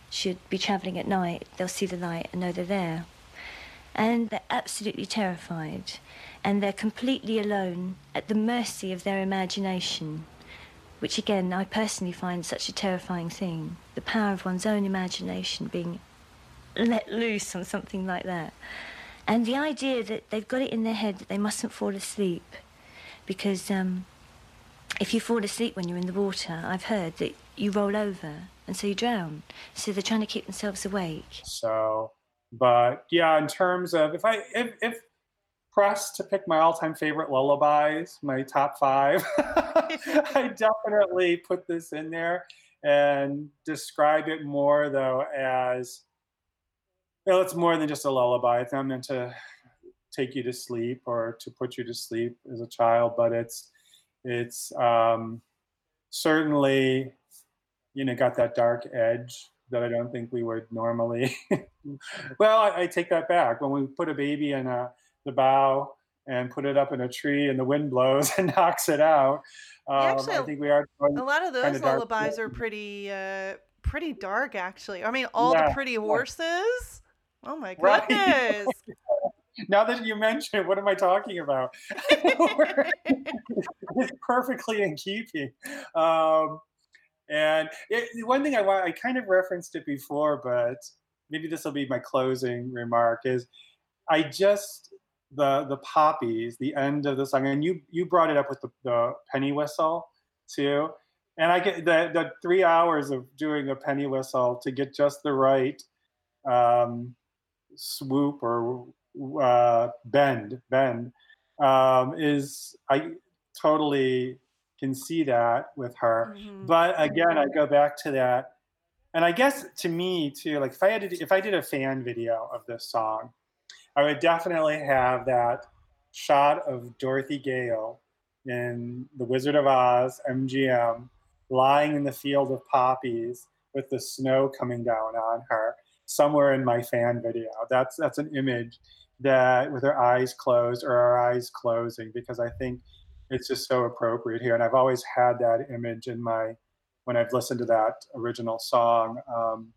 S4: should be travelling at night, they'll see the light and know they're there. And they're absolutely terrified, and they're completely alone at the mercy of their imagination, which again I personally find such a terrifying thing. The power of one's own imagination being let loose on something like that. And the idea that they've got it in their head that they mustn't fall asleep because um, if you fall asleep when you're in the water, I've heard that you roll over and so you drown. So they're trying to keep themselves awake.
S1: So, but yeah, in terms of if I if, if pressed to pick my all-time favorite lullabies, my top five, I definitely put this in there and describe it more though as well, it's more than just a lullaby. It's not meant to take you to sleep or to put you to sleep as a child, but it's it's um, certainly you know got that dark edge that I don't think we would normally. well, I, I, take that back. When we put a baby in a, the bow and put it up in a tree and the wind blows and knocks it out, um,
S3: actually,
S1: I think we are.
S3: A lot of those lullabies dark. are pretty, uh, pretty dark. Actually, I mean, all yeah. the pretty horses. Oh my goodness! Right.
S1: now that you mention it, what am I talking about? it's perfectly in keeping. Um, and it, one thing I want, I kind of referenced it before, but maybe this will be my closing remark is I just, the the poppies, the end of the song, and you you brought it up with the, the penny whistle too. And I get the, the three hours of doing a penny whistle to get just the right um, swoop or uh, bend, bend um, is I totally can see that with her.
S3: Mhm.
S1: But again, I go back to that, and I guess to me too, like if I had to, if I did a fan video of this song, I would definitely have that shot of Dorothy Gale in The Wizard of Oz MGM, lying in the field of poppies with the snow coming down on her somewhere in my fan video. That's that's an image that with her eyes closed or her eyes closing because I think it's just so appropriate here. And I've always had that image in my when I've listened to that original song um,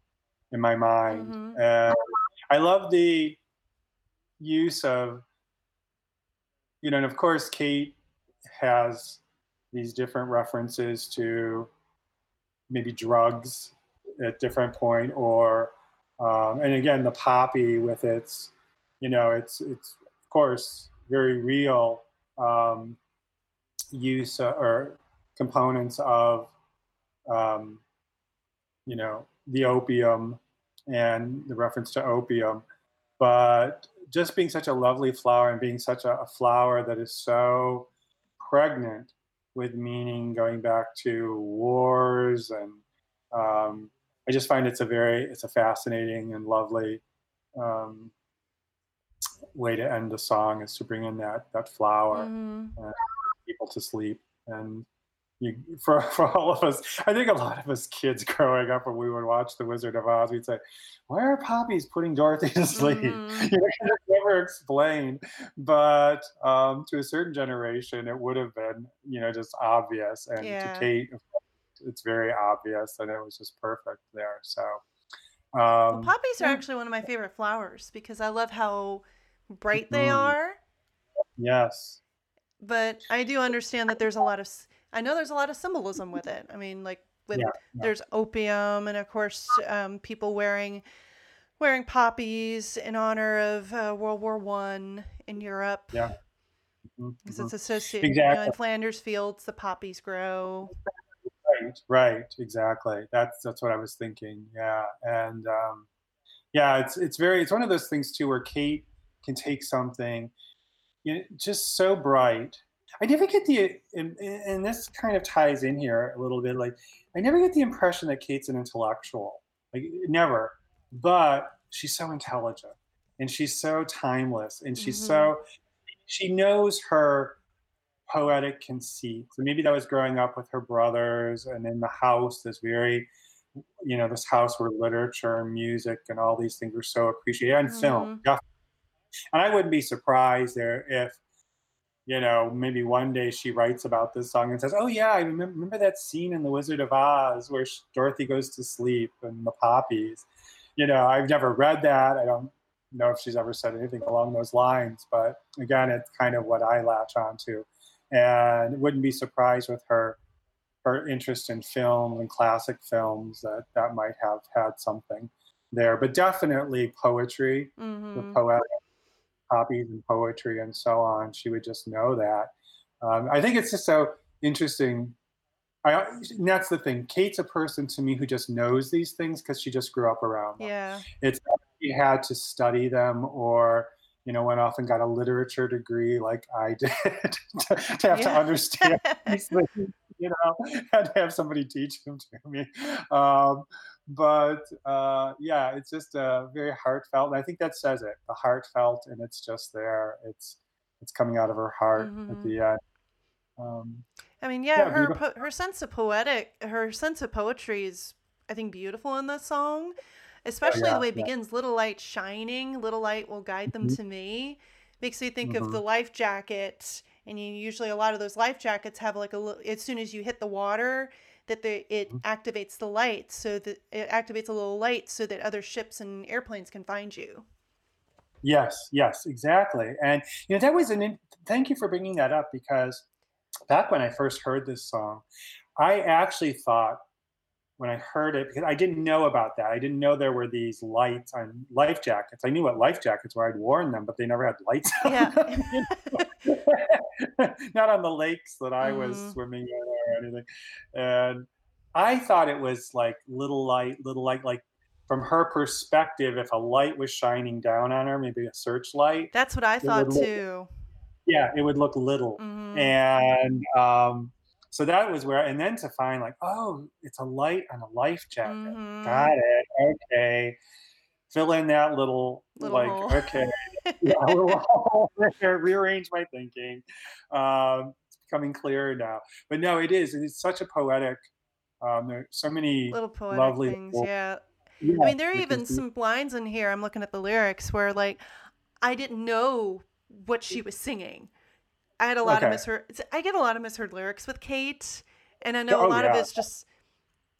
S1: in my mind.
S3: Mhm.
S1: And I love the use of you know, and of course Kate has these different references to maybe drugs at different point or um, and again the poppy with its you know it's it's of course very real um, use uh, or components of um, you know the opium and the reference to opium but just being such a lovely flower and being such a, a flower that is so pregnant with meaning going back to wars and um, I just find it's a very it's a fascinating and lovely um, way to end the song is to bring in that that flower
S3: Mhm.
S1: and people to sleep and you for for all of us I think a lot of us kids growing up when we would watch The Wizard of Oz we'd say why are poppies putting Dorothy to sleep
S3: Mhm.
S1: you know, never explained but um, to a certain generation it would have been you know just obvious and
S3: Yeah.
S1: to Kate it's very obvious and it was just perfect there so
S3: Well,
S1: um,
S3: poppies are actually one of my favorite flowers because I love how bright they
S1: Mhm.
S3: are.
S1: yes
S3: But I do understand that there's a lot of, I know there's a lot of symbolism with it. I mean, like with
S1: Yeah, yeah.
S3: there's opium, and of course, um, people wearing wearing poppies in honor of uh, World War One in Europe.
S1: Yeah. Mhm,
S3: because
S1: mhm.
S3: it's associated. You know, in
S1: Exactly.
S3: Flanders fields, the poppies grow.
S1: Right, right, exactly. That's that's what I was thinking. Yeah, and um, yeah, it's it's very it's one of those things too where Kate can take something, you know, just so bright. I never get the and, and this kind of ties in here a little bit. Like I never get the impression that Kate's an intellectual, like never. But she's so intelligent and she's so timeless and she's
S3: Mhm.
S1: so she knows her poetic conceit. So maybe that was growing up with her brothers and in the house, this very, you know, this house where literature and music and all these things were so appreciated and film.
S3: Mhm.
S1: And I wouldn't be surprised there if, you know, maybe one day she writes about this song and says, "Oh yeah, I remember, remember that scene in The Wizard of Oz where Dorothy goes to sleep and the poppies." You know, I've never read that. I don't know if she's ever said anything along those lines, but again, it's kind of what I latch onto, and wouldn't be surprised with her her interest in film and classic films that that might have had something there, but definitely poetry the
S3: hmm
S1: poetic copies and poetry and so on. She would just know that. Um, I think it's just so interesting. I, and that's the thing. Kate's a person to me who just knows these things because she just grew up around them.
S3: Yeah.
S1: It's not she had to study them or you know went off and got a literature degree like I did to, to have to understand these things. You know, had to have somebody teach them to me. Um, but uh, yeah, it's just uh, very heartfelt. And I think that says it. The heartfelt, and it's just there. It's it's coming out of her heart at
S3: Mhm.
S1: the end. Um,
S3: I mean, yeah,
S1: Yeah,
S3: her po- her sense of poetic, her sense of poetry is, I think, beautiful in this song, especially
S1: Oh, yeah,
S3: the way it
S1: yeah.
S3: begins. Little light shining, little light will guide them
S1: Mhm.
S3: to me. Makes me think of
S1: Mhm.
S3: the life jacket, and you usually a lot of those life jackets have like a little. As soon as you hit the water, that the it
S1: Mhm.
S3: activates the light, so that it activates a little light, so that other ships and airplanes can find you.
S1: Yes, yes, exactly. And you know that was an. In- thank you for bringing that up because back when I first heard this song, I actually thought when I heard it because I didn't know about that. I didn't know there were these lights on life jackets. I knew what life jackets were. I'd worn them, but they never had lights. on
S3: Yeah.
S1: them. Not on the lakes that I was
S3: Mhm.
S1: swimming in or anything. And I thought it was like little light, little light, like from her perspective, if a light was shining down on her, maybe a searchlight,
S3: That's what I thought
S1: look-
S3: too.
S1: yeah, it would look little.
S3: Mhm.
S1: And um, so that was where, and then to find like, oh, it's a light on a life jacket.
S3: Mhm.
S1: Got it. Okay. Fill in that little,
S3: Little
S1: like,
S3: hole.
S1: okay. yeah, little hole there, rearrange my thinking. Um, it's becoming clearer now. But no, it is. It's such a poetic. Um, there's so many
S3: Little poetic
S1: lovely
S3: things,
S1: little-
S3: yeah.
S1: Yeah,
S3: I mean, there are even some lines in here. I'm looking at the lyrics where, like, I didn't know what she was singing. I had a lot of misheard. I get a lot of misheard lyrics with Kate, and I know a
S1: Oh,
S3: lot of it's just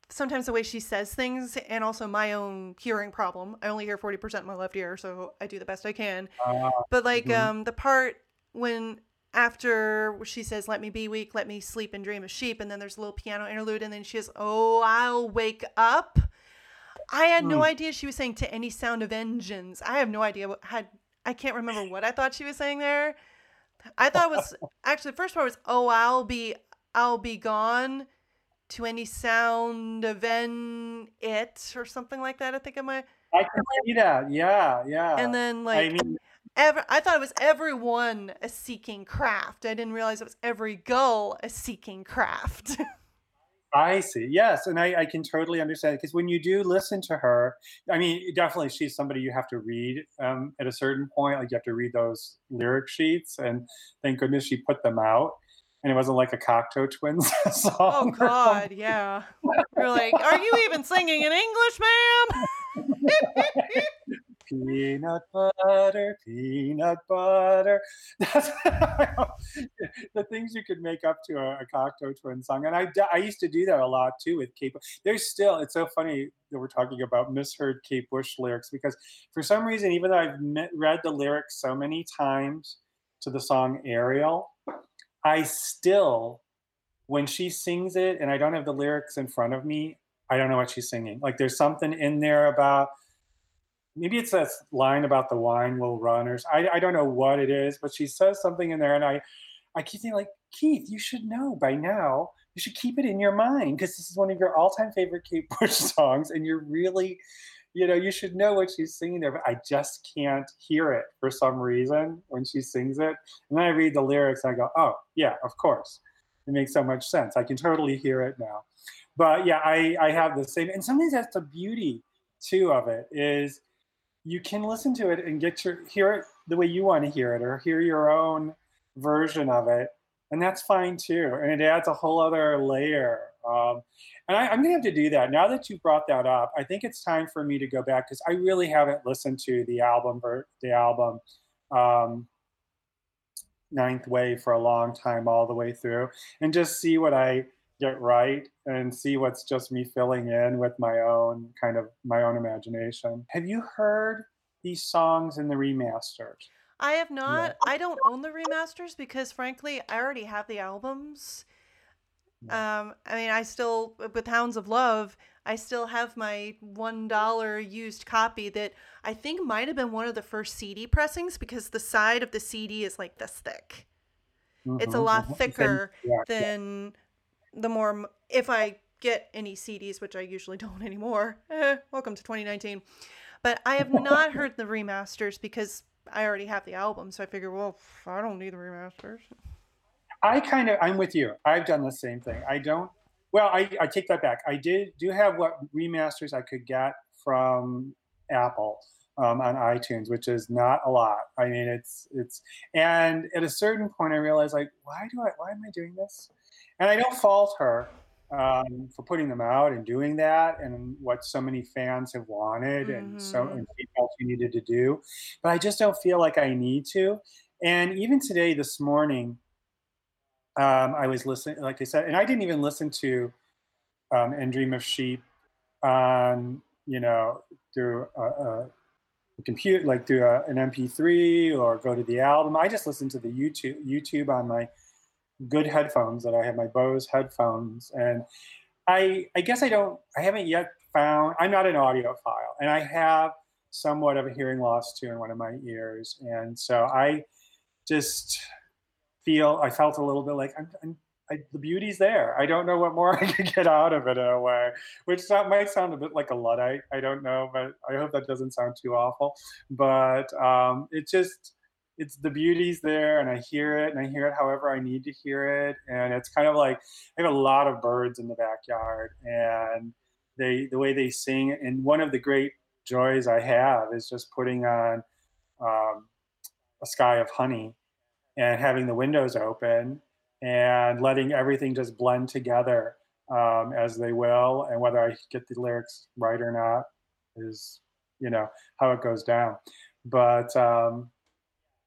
S3: sometimes the way she says things, and also my own hearing problem. I only hear forty percent in my left ear, so I do the best I can.
S1: Ah,
S3: But like
S1: Mhm.
S3: um the part when after she says let me be weak, let me sleep and dream of sheep and then there's a little piano interlude and then she says oh I'll wake up. I had no
S1: Hmm.
S3: idea she was saying to any sound of engines. I have no idea what had I can't remember what I thought she was saying there. I thought it was actually the first part was oh I'll be I'll be gone to any sound of en it or something like that. I think I might
S1: I can see that. Yeah, yeah.
S3: and then like
S1: I mean,
S3: Ever, I thought it was everyone a seeking craft. I didn't realize it was every gull a seeking craft.
S1: I see. Yes, and I, I can totally understand because when you do listen to her, I mean, definitely she's somebody you have to read um, at a certain point. Like you have to read those lyric sheets, and thank goodness she put them out, and it wasn't like a Cocteau Twins song.
S3: oh God, yeah. You're like, are you even singing in English, ma'am?
S1: peanut butter, peanut butter. That's the things you could make up to a, a Cocteau Twin song. And I used to do that a lot too with Kate. There's still, it's so funny that we're talking about misheard Kate Bush lyrics because for some reason, even though I've me- read the lyrics so many times to the song Ariel, I still, when she sings it and I don't have the lyrics in front of me, I don't know what she's singing. Like there's something in there about maybe it's a line about the wine will run or I, I don't know what it is, but she says something in there and I I keep thinking like Keith, you should know by now. You should keep it in your mind because this is one of your all-time favorite Kate Bush songs, and you're really, you know, you should know what she's singing there. But I just can't hear it for some reason when she sings it. And then I read the lyrics and I go, oh yeah, of course. It makes so much sense. I can totally hear it now. But yeah, I, I have the same and sometimes that's the beauty too of it is you can listen to it and get your hear it the way you want to hear it or hear your own version of it. And that's fine too and it adds a whole other layer um, and I, i'm going to have to do that. Now that you brought that up i think it's time for me to go back because i really haven't listened to the album the album um, ninth wave for a long time all the way through and just see what i get right and see what's just me filling in with my own kind of my own imagination have you heard these songs in the remasters
S3: I have not. I don't own the remasters because, frankly, I already have the albums. Um, I mean, I still with Hounds of Love, I still have my one dollar used copy that I think might have been one of the first CD pressings because the side of the CD is like this thick. It's a
S1: Mhm,
S3: lot
S1: mhm.
S3: Thicker
S1: yeah.
S3: than the more if I get any CDs, which I usually don't anymore. Eh, welcome to 2019. But I have not heard the remasters because I already have the album, so I figure, well, I don't need the remasters.
S1: I kind of I'm with you. I've done the same thing. I don't. Well, I, I take that back. I did do have what remasters I could get from Apple um, on iTunes, which is not a lot. I mean, it's it's and at a certain point, I realized like, why do I? Why am I doing this? And I don't fault her um, for putting them out and doing that, and what so many fans have wanted, and so and she felt she needed to do. But I just don't feel like I need to. And even today, this morning, um, I was listening, like I said, and I didn't even listen to um, "And Dream of Sheep" on, you know, through a, computer, like through a, an MP3 or go to the album. I just listen to the YouTube YouTube on my good headphones that I have, my Bose headphones, and I I guess I don't, I haven't yet found. I'm not an audiophile, and I have somewhat of a hearing loss too in one of my ears, and so I just feel I felt a little bit like I'm, I'm I, the beauty's there. I don't know what more I can get out of it in a way, which might sound a bit like a luddite. I don't know, but I hope that doesn't sound too awful. But um, it just it's the beauty's there and I hear it and I hear it however I need to hear it. And it's kind of like I have a lot of birds in the backyard and they the way they sing and one of the great joys I have is just putting on um, a sky of honey and having the windows open and letting everything just blend together um, as they will and whether I get the lyrics right or not is you know how it goes down but um,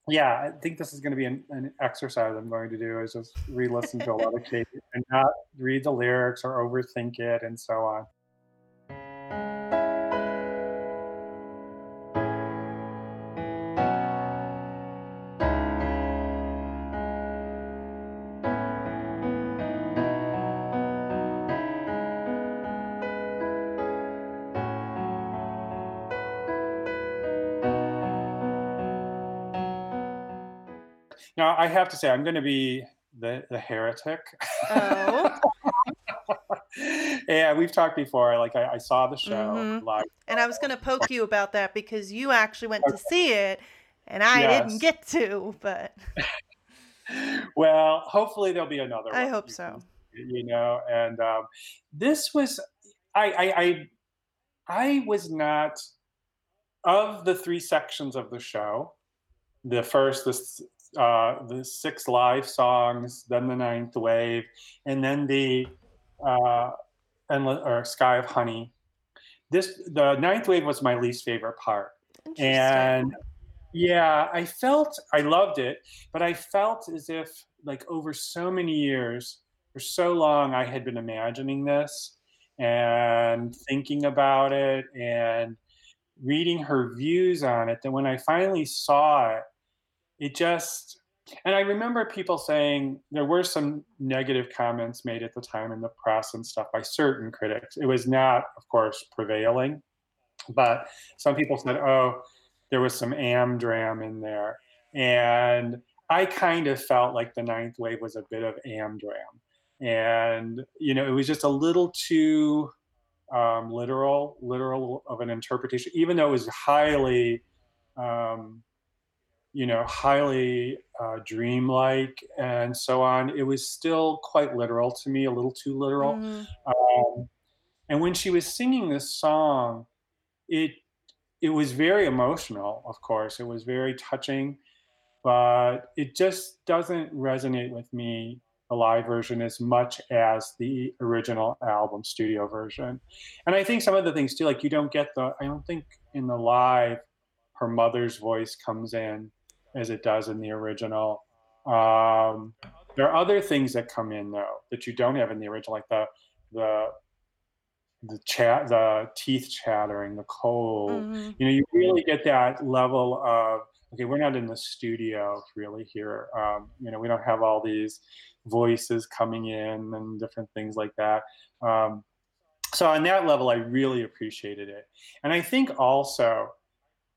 S1: yeah, I think this is going to be an, an, exercise I'm going to do is just re-listen to a lot of Kate and not read the lyrics or overthink it and so on. I have to say, I'm going to be the, the heretic. Oh. yeah, we've talked before. Like, I, I saw the show mm-hmm. live.
S3: And I was going to poke you about that because you actually went okay. to see it and I yes. didn't get to, but.
S1: well, hopefully there'll be another
S3: I hope so.
S1: You know, and um, this was, I, I, I, I was not, of the three sections of the show, the first, the uh, the six live songs, then the ninth wave, and then the uh, endless or Sky of Honey. This the ninth wave was my least favorite part, and yeah, I felt I loved it, but I felt as if like over so many years, for so long, I had been imagining this and thinking about it and reading her views on it. That when I finally saw it it just and I remember people saying there were some negative comments made at the time in the press and stuff by certain critics. It was not, of course, prevailing, but some people said, "Oh, there was some amdram in there," and I kind of felt like the ninth wave was a bit of amdram, and you know, it was just a little too um, literal, literal of an interpretation, even though it was highly um, you know, highly uh, dreamlike and so on. It was still quite literal to me, a little too literal. Mm-hmm. Um, and when she was singing this song, it it was very emotional. Of course, it was very touching, but it just doesn't resonate with me the live version as much as the original album studio version. And I think some of the things too, like you don't get the. I don't think in the live her mother's voice comes in as it does in the original. Um, there are other things that come in though that you don't have in the original, like the the the chat, the teeth chattering, the cold. Mm-hmm. You know, you really get that level of okay, we're not in the studio really here. Um, you know, we don't have all these voices coming in and different things like that. Um, so on that level, I really appreciated it, and I think also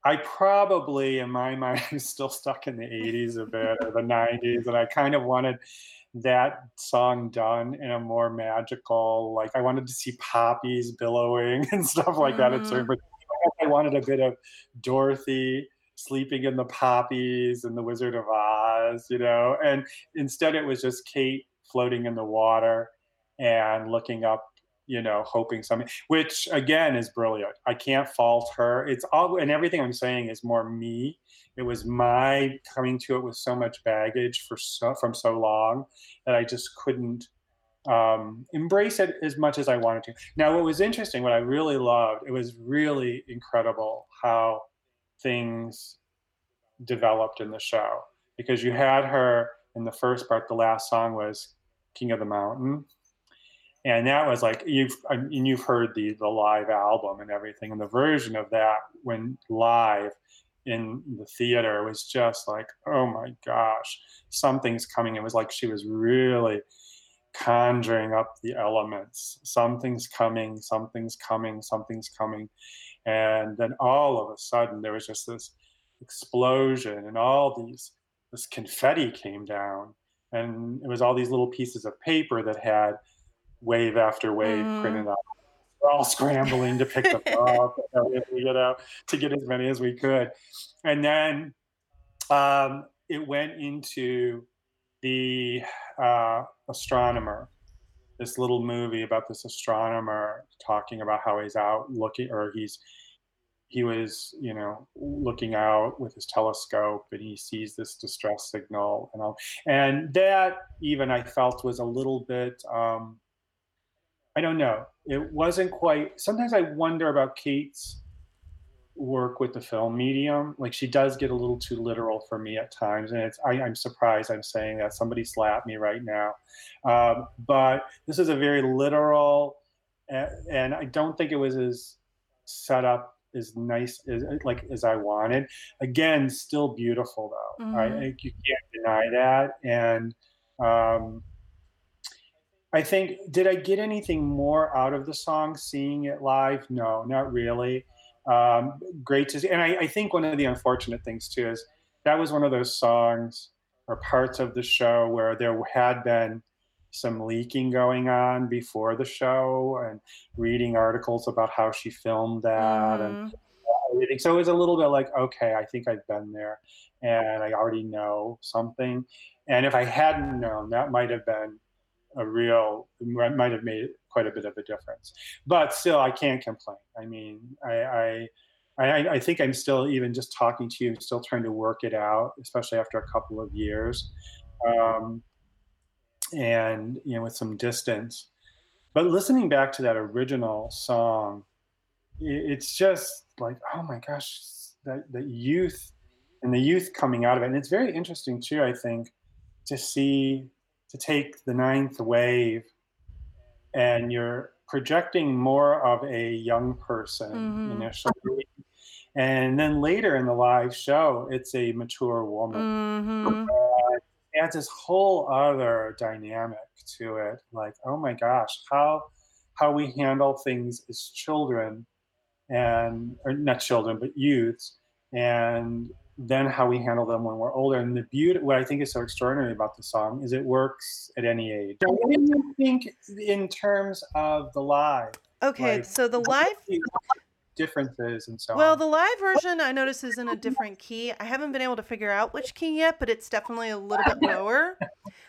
S1: I probably, in my mind, am still stuck in the 80s a bit or the 90s, and I kind of wanted that song done in a more magical, like I wanted to see poppies billowing and stuff like mm-hmm. that. At certain, but I wanted a bit of Dorothy sleeping in the poppies and the Wizard of Oz, you know, and instead it was just Kate floating in the water and looking up you know, hoping something, which again is brilliant. I can't fault her. It's all, and everything I'm saying is more me. It was my coming to it with so much baggage for so from so long that I just couldn't um, embrace it as much as I wanted to. Now, what was interesting, what I really loved, it was really incredible how things developed in the show because you had her in the first part. The last song was King of the Mountain and that was like you've and you've heard the the live album and everything. And the version of that when live in the theater was just like oh my gosh something's coming. It was like she was really conjuring up the elements. Something's coming something's coming something's coming. And then all of a sudden there was just this explosion and all these this confetti came down. And it was all these little pieces of paper that had wave after wave mm. printed out. We're all scrambling to pick them up, you know, to get as many as we could. And then um, it went into the uh, astronomer this little movie about this astronomer talking about how he's out looking or he's he was you know looking out with his telescope and he sees this distress signal and all and that even i felt was a little bit um i don't know. It wasn't quite sometimes i wonder about kate's work with the film medium. Like she does get a little too literal for me at times and it's I, i'm surprised i'm saying that. Somebody slapped me right now. Um, but this is a very literal and, and i don't think it was as set up as nice as like as i wanted. Again still beautiful though.
S3: Mhm.
S1: I, I you can't deny that. And um I think did I get anything more out of the song seeing it live? No, not really. Um, great to see, and I, I think one of the unfortunate things too is that was one of those songs or parts of the show where there had been some leaking going on before the show and reading articles about how she filmed that and
S3: Mhm.
S1: everything. So it was a little bit like, okay, I think I've been there and I already know something. And if I hadn't known, that might have been a real, might have made quite a bit of a difference. But still, I can't complain. I mean, I, I, I, I think I'm still, even just talking to you, still trying to work it out, especially after a couple of years. Um, and, you know, with some distance. But listening back to that original song, it's just like oh my gosh that the youth and the youth coming out of it and it's very interesting too i think to see to take the ninth wave and you're projecting more of a young person
S3: Mhm.
S1: initially and then later in the live show it's a mature woman
S3: Mhm.
S1: adds this whole other dynamic to it like oh my gosh how how we handle things as children and or not children but youths and then how we handle them when we're older. And the beauty what i think is so extraordinary about the song is it works at any age. So what do you think in terms of the live?
S3: Okay,
S1: Like,
S3: so the live
S1: differences and so
S3: Well,
S1: on
S3: the live version I notice is in a different key. I haven't been able to figure out which key yet, but it's definitely a little bit lower.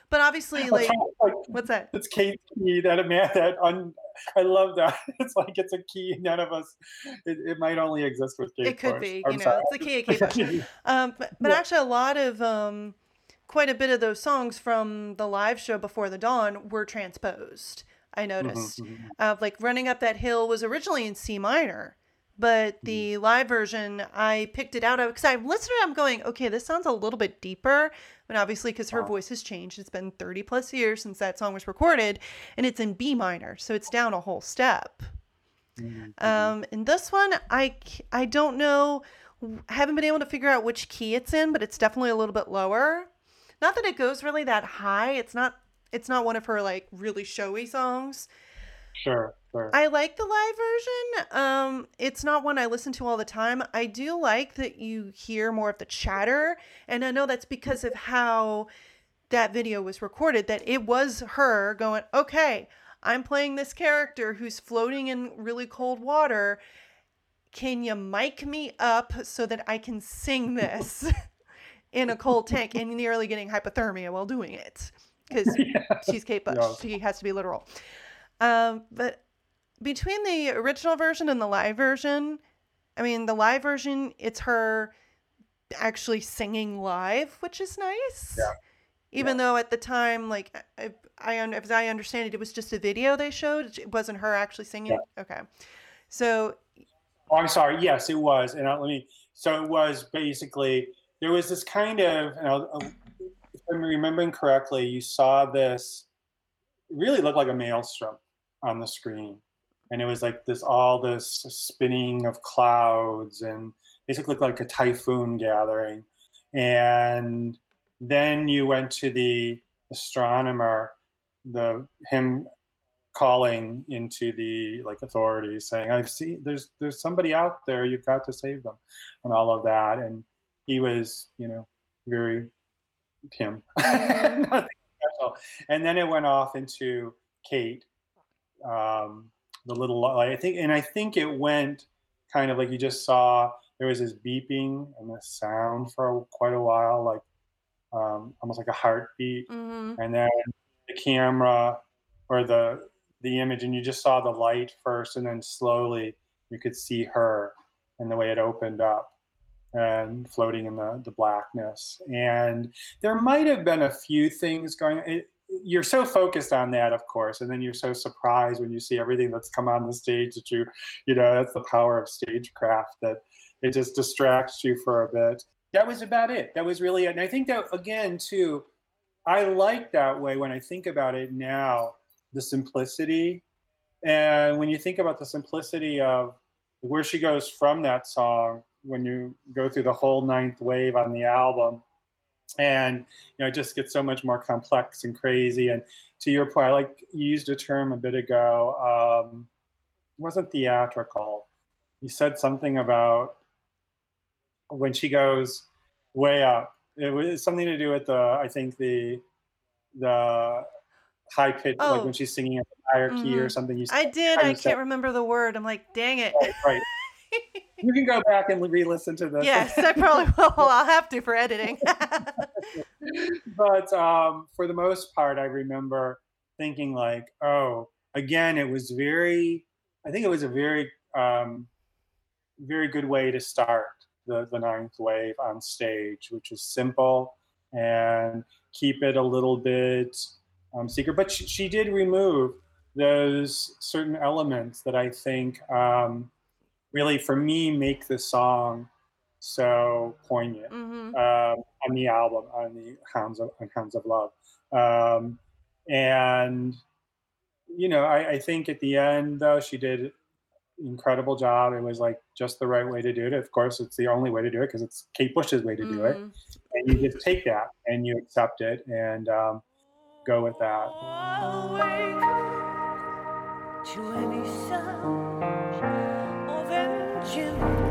S3: But obviously, like,
S1: like
S3: what's that?
S1: it's Kate key that man that un, I love that. It's like it's a key none of us. It, it might only exist with Kate.
S3: It could
S1: Bush.
S3: be,
S1: I'm
S3: you know,
S1: sorry.
S3: it's a key Kate Bush. Um, but, but
S1: Yeah.
S3: actually, a lot of um, quite a bit of those songs from the live show before the dawn were transposed. I noticed,
S1: mhm.
S3: uh, like running up that hill was originally in C minor, but
S1: Mm-hmm.
S3: the live version I picked it out of because I listened to it. I'm going, okay, this sounds a little bit deeper, but obviously because her
S1: Wow.
S3: voice has changed. It's been 30 plus years since that song was recorded, and it's in B minor, so it's down a whole step.
S1: Mhm.
S3: Um, in this one, I, I don't know. I haven't been able to figure out which key it's in, but it's definitely a little bit lower. Not that it goes really that high. It's not. It's not one of her like really showy songs.
S1: Sure, sure.
S3: I like the live version. Um, it's not one I listen to all the time. I do like that you hear more of the chatter, and I know that's because of how that video was recorded. That it was her going, "Okay, I'm playing this character who's floating in really cold water. Can you mic me up so that I can sing this in a cold tank?" And nearly getting hypothermia while doing it because she's Kate Bush.
S1: Yes.
S3: She has to be literal. Um, but between the original version and the live version, I mean, the live version, it's her actually singing live, which is nice.
S1: Yeah.
S3: Even though at the time, like I, I, as I understand it, it was just a video they showed. It wasn't her actually singing. Okay, so
S1: Oh, I'm sorry. Yes, it was. And I'll, let me. So it was basically there was this kind of. And I'll- if I'm remembering correctly, you saw this. Really looked like a maelstrom on the screen, and it was like this all this spinning of clouds, and basically like a typhoon gathering. And then you went to the astronomer, the him calling into the like authorities saying i've seen there's there's somebody out there. You've got to save them and all of that. And he was you know very him. And then it went off into kate um the little i think and i think it went kind of like you just saw there was this beeping and this sound for quite a while, like um, almost like a heartbeat,
S3: Mm-hmm.
S1: and then the camera or the the image, and you just saw the light first, and then slowly you could see her and the way it opened up and floating in the, the blackness. And there might have been a few things going. It, you're so focused on that, of course, and then you're so surprised when you see everything that's come on the stage that you, you know, that's the power of stagecraft that it just distracts you for a bit. That was about it. That was really it. And I think that again too, I like that way when I think about it now, the simplicity. And when you think about the simplicity of where she goes from that song, when you go through the whole ninth wave on the album, and you know, it just gets so much more complex and crazy. And to your point, I like you used a term a bit ago. Um, it wasn't theatrical. You said something about when she goes way up. It was something to do with the, I think the, the high pitch,
S3: Oh.
S1: like when she's singing at the higher key or
S3: Mhm.
S1: something. You
S3: I did. I can't remember the word. I'm like, dang it.
S1: Right, right. You can go back and re-listen to this.
S3: yes, I probably will. I'll have to for editing.
S1: but um, for the most part, I remember thinking like, oh, again, it was very. I think it was a very, um, very good way to start the the ninth wave on stage, which is simple and keep it a little bit um, secret. But she, she did remove those certain elements that I think um, really, for me, make the song so poignant
S3: hmm
S1: um, on the album on the Hounds of on Hounds of Love, um, and you know I, I think at the end though she did an incredible job. It was like just the right way to do it. Of course, it's the only way to do it because it's Kate Bush's way to do it,
S3: Mhm.
S1: and you just take that and you accept it and um, go with that.
S4: Engines.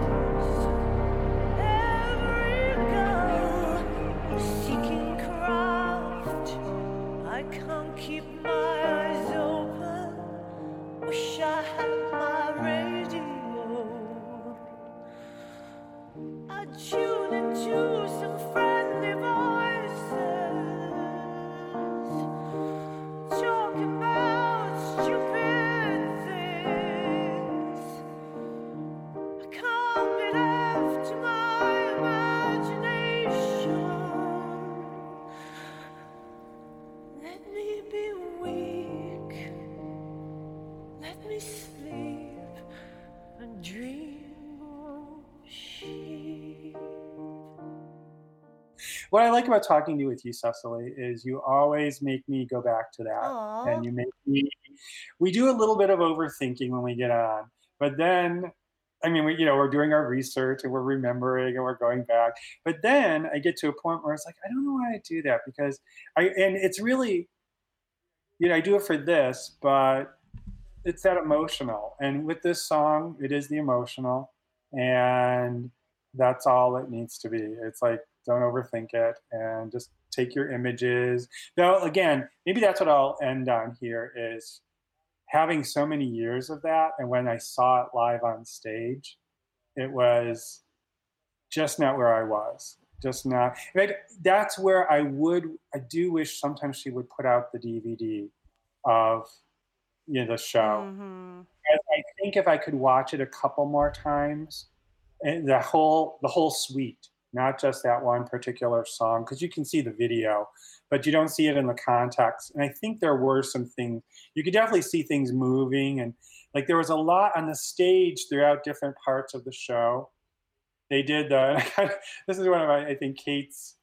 S1: What I like about talking to you with you, Cecily, is you always make me go back to that.
S3: Aw.
S1: and you make me we do a little bit of overthinking when we get on but then i mean we, you know we're doing our research and we're remembering and we're going back but then i get to a point where it's like i don't know why i do that because i and it's really you know i do it for this but it's that emotional and with this song it is the emotional and that's all it needs to be it's like don't overthink it and just take your images now again maybe that's what i'll end on here is having so many years of that and when i saw it live on stage it was just not where i was just not that's where i would i do wish sometimes she would put out the dvd of you know the show
S3: Mhm.
S1: I I think if I could watch it a couple more times, and the whole the whole suite, not just that one particular song, because you can see the video, but you don't see it in the context. And I think there were some things you could definitely see things moving, and like there was a lot on the stage throughout different parts of the show. They did the. this is one of I think Kate's.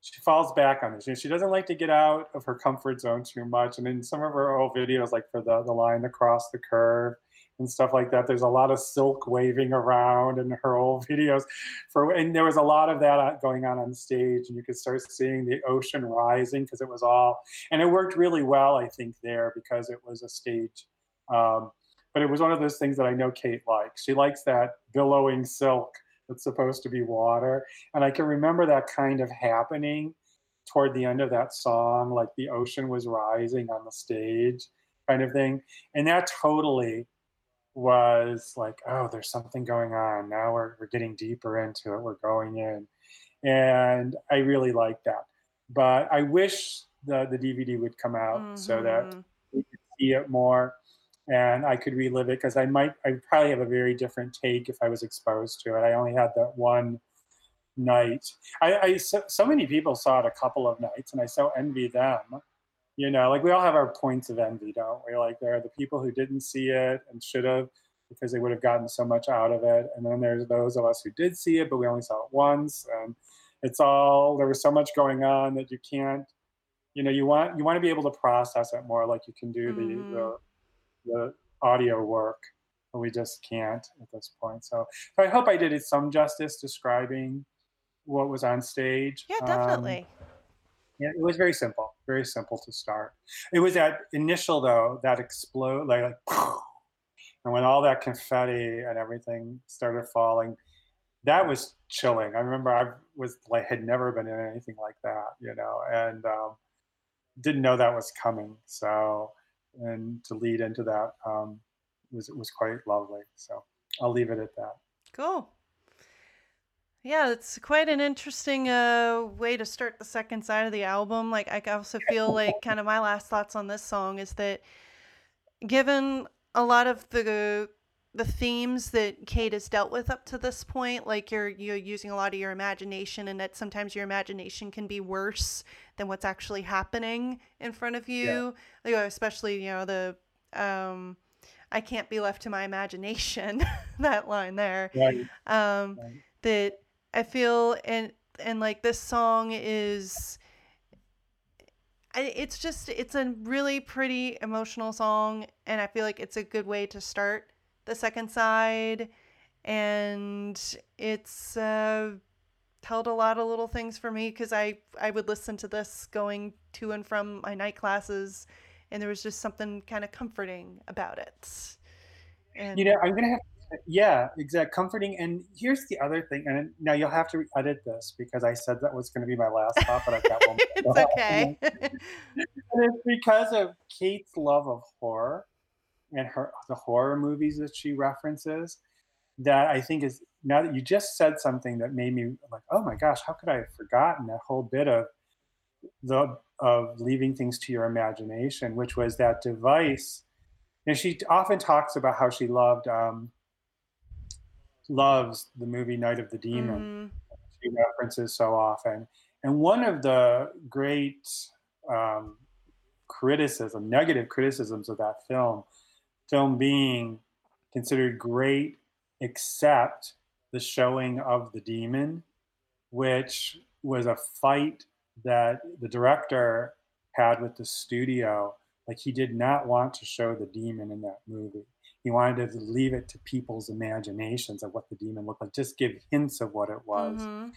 S1: She falls back on this. You know, she doesn't like to get out of her comfort zone too much. And in some of her old videos, like for the the line across the curve, and stuff like that. There's a lot of silk waving around in her old videos. For and there was a lot of that uh, going on on stage, and you could start seeing the ocean rising because it was all, and it worked really well, I think, there because it was a stage. Um, but it was one of those things that I know Kate likes. She likes that billowing silk that's supposed to be water, and I can remember that kind of happening toward the end of that song, like the ocean was rising on the stage, kind of thing, and that totally was like, oh, there's something going on. Now we're, we're getting deeper into it. We're going in. And I really like that. But I wish the, the DVD would come out mm-hmm. so that
S3: Mm-hmm.
S1: we could see it more and I could relive it because I might, I probably have a very different take if I was exposed to it. I only had that one night. I, I so, so many people saw it a couple of nights and I so envy them you know, like we all have our points of envy, don't we? Like there are the people who didn't see it and should have because they would have gotten so much out of it. And then there's those of us who did see it, but we only saw it once. And it's all there was so much going on that you can't, you know, you want you want to be able to process it more like you can do the
S3: Mhm.
S1: the, the audio work. But we just can't at this point. So, so I hope I did it some justice describing what was on stage.
S3: Yeah,
S1: Um,
S3: definitely.
S1: Yeah, it was very simple, very simple to start. It was that initial though, that explode, like, like and when all that confetti and everything started falling, that was chilling. I remember I was like had never been in anything like that, you know, and um, didn't know that was coming. So, and to lead into that um, was it was quite lovely. So I'll leave it at that.
S3: Cool. Yeah, it's quite an interesting uh, way to start the second side of the album. Like, I also feel like kind of my last thoughts on this song is that given a lot of the the themes that Kate has dealt with up to this point, like you're you're using a lot of your imagination, and that sometimes your imagination can be worse than what's actually happening in front of you. Yeah. Like, especially you know the um, I can't be left to my imagination. that line there
S1: Right.
S3: um
S1: Right.
S3: that i feel and and like this song is it's just it's a really pretty emotional song and i feel like it's a good way to start the second side and it's uh held a lot of little things for me because i i would listen to this going to and from my night classes and there was just something kind of comforting about it and
S1: You know, I'm gonna have. Yeah, exact comforting. And here's the other thing. And now you'll have to edit this because I said that was going to be my last thought, but I've got one.
S3: it's okay
S1: And it's because of Kate's love of horror and her the horror movies that she references that I think is now that you just said something that made me like, oh my gosh, how could I have forgotten that whole bit of the of leaving things to your imagination, which was that device. And she often talks about how she loved um, loves the movie Night of the Demon
S3: Mhm.
S1: she references so often. And one of the great um, criticism, negative criticisms of that film, film being considered great except the showing of the demon, which was a fight that the director had with the studio. Like he did not want to show the demon in that movie. He wanted to leave it to people's imaginations of what the demon looked like, just give hints of what it was
S3: Mhm.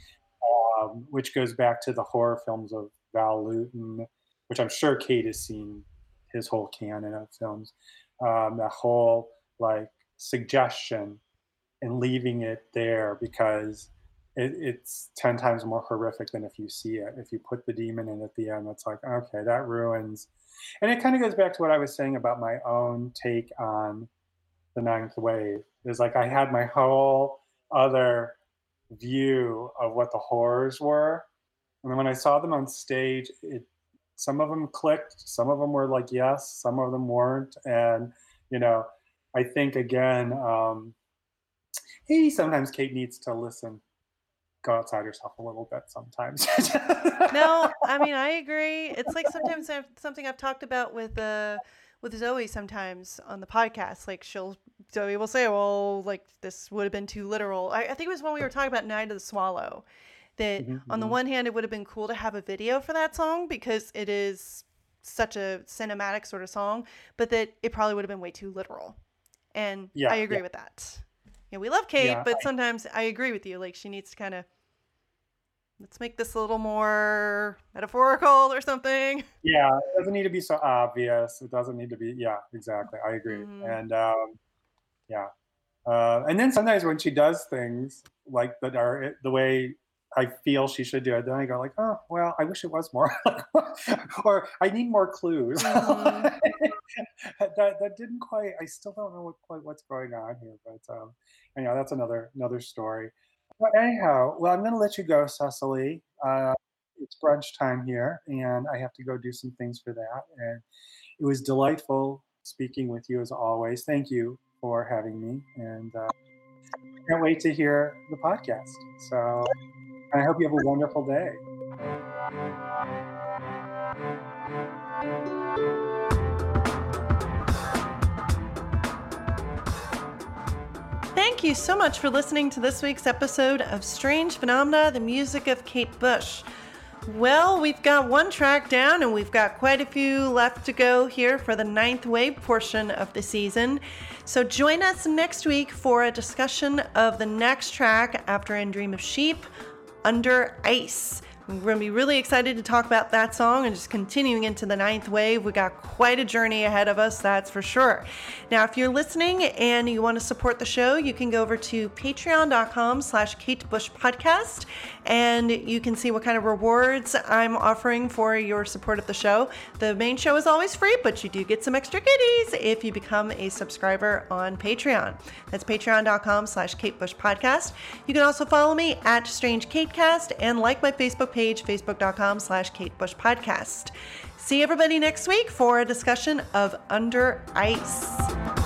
S1: um, which goes back to the horror films of Val Lewton, which I'm sure Kate has seen his whole canon of films. Um, that whole like suggestion and leaving it there because it, it's 10 times more horrific than if you see it. If you put the demon in at the end, it's like, okay, that ruins. And it kind of goes back to what I was saying about my own take on the ninth wave. Is like I had my whole other view of what the horrors were. And then when I saw them on stage, it some of them clicked, some of them were like yes, some of them weren't. And you know, I think again, um, hey, sometimes Kate needs to listen, go outside herself a little bit sometimes.
S3: no, I mean I agree. It's like sometimes I've, something I've talked about with uh with Zoe sometimes on the podcast. Like she'll Zoe will say, "Well, like this would have been too literal." I, I think it was when we were talking about Night of the Swallow. That
S1: Mhm,
S3: on the
S1: mhm.
S3: one hand, it would have been cool to have a video for that song because it is such a cinematic sort of song, but that it probably would have been way too literal. And
S1: Yeah,
S3: I agree
S1: yeah.
S3: with that. Yeah, we love Kate,
S1: Yeah,
S3: but sometimes I agree with you. Like she needs to kind of let's make this a little more metaphorical or something.
S1: yeah, it doesn't need to be so obvious. It doesn't need to be. Yeah, exactly. I agree.
S3: Mhm.
S1: And um, yeah, uh, and then sometimes when she does things like that are the way I feel she should do it. Then I go like, oh well, I wish it was more, or I need more clues.
S3: Mhm.
S1: that that didn't quite. I still don't know what quite what's going on here, but um, anyhow, that's another another story. But anyhow, well, I'm going to let you go, Cecily. Uh, it's brunch time here, and I have to go do some things for that. And it was delightful speaking with you as always. Thank you for having me, and uh, can't wait to hear the podcast. So I hope you have a wonderful day.
S3: Thank you so much for listening to this week's episode of Strange Phenomena, the music of Kate Bush. Well, we've got one track down and we've got quite a few left to go here for the ninth wave portion of the season. So join us next week for a discussion of the next track after And Dream of Sheep, Under Ice. We're going to be really excited to talk about that song and just continuing into the ninth wave. We got quite a journey ahead of us, that's for sure. Now, if you're listening and you want to support the show, you can go over to patreon.com slash Kate Bush Podcast and you can see what kind of rewards I'm offering for your support of the show. The main show is always free, but you do get some extra goodies if you become a subscriber on Patreon. That's patreon.com slash Kate Bush Podcast. You can also follow me at Strange Katecast and like my Facebook page, facebook.com slash Kate Bush Podcast. See everybody next week for a discussion of Under Ice.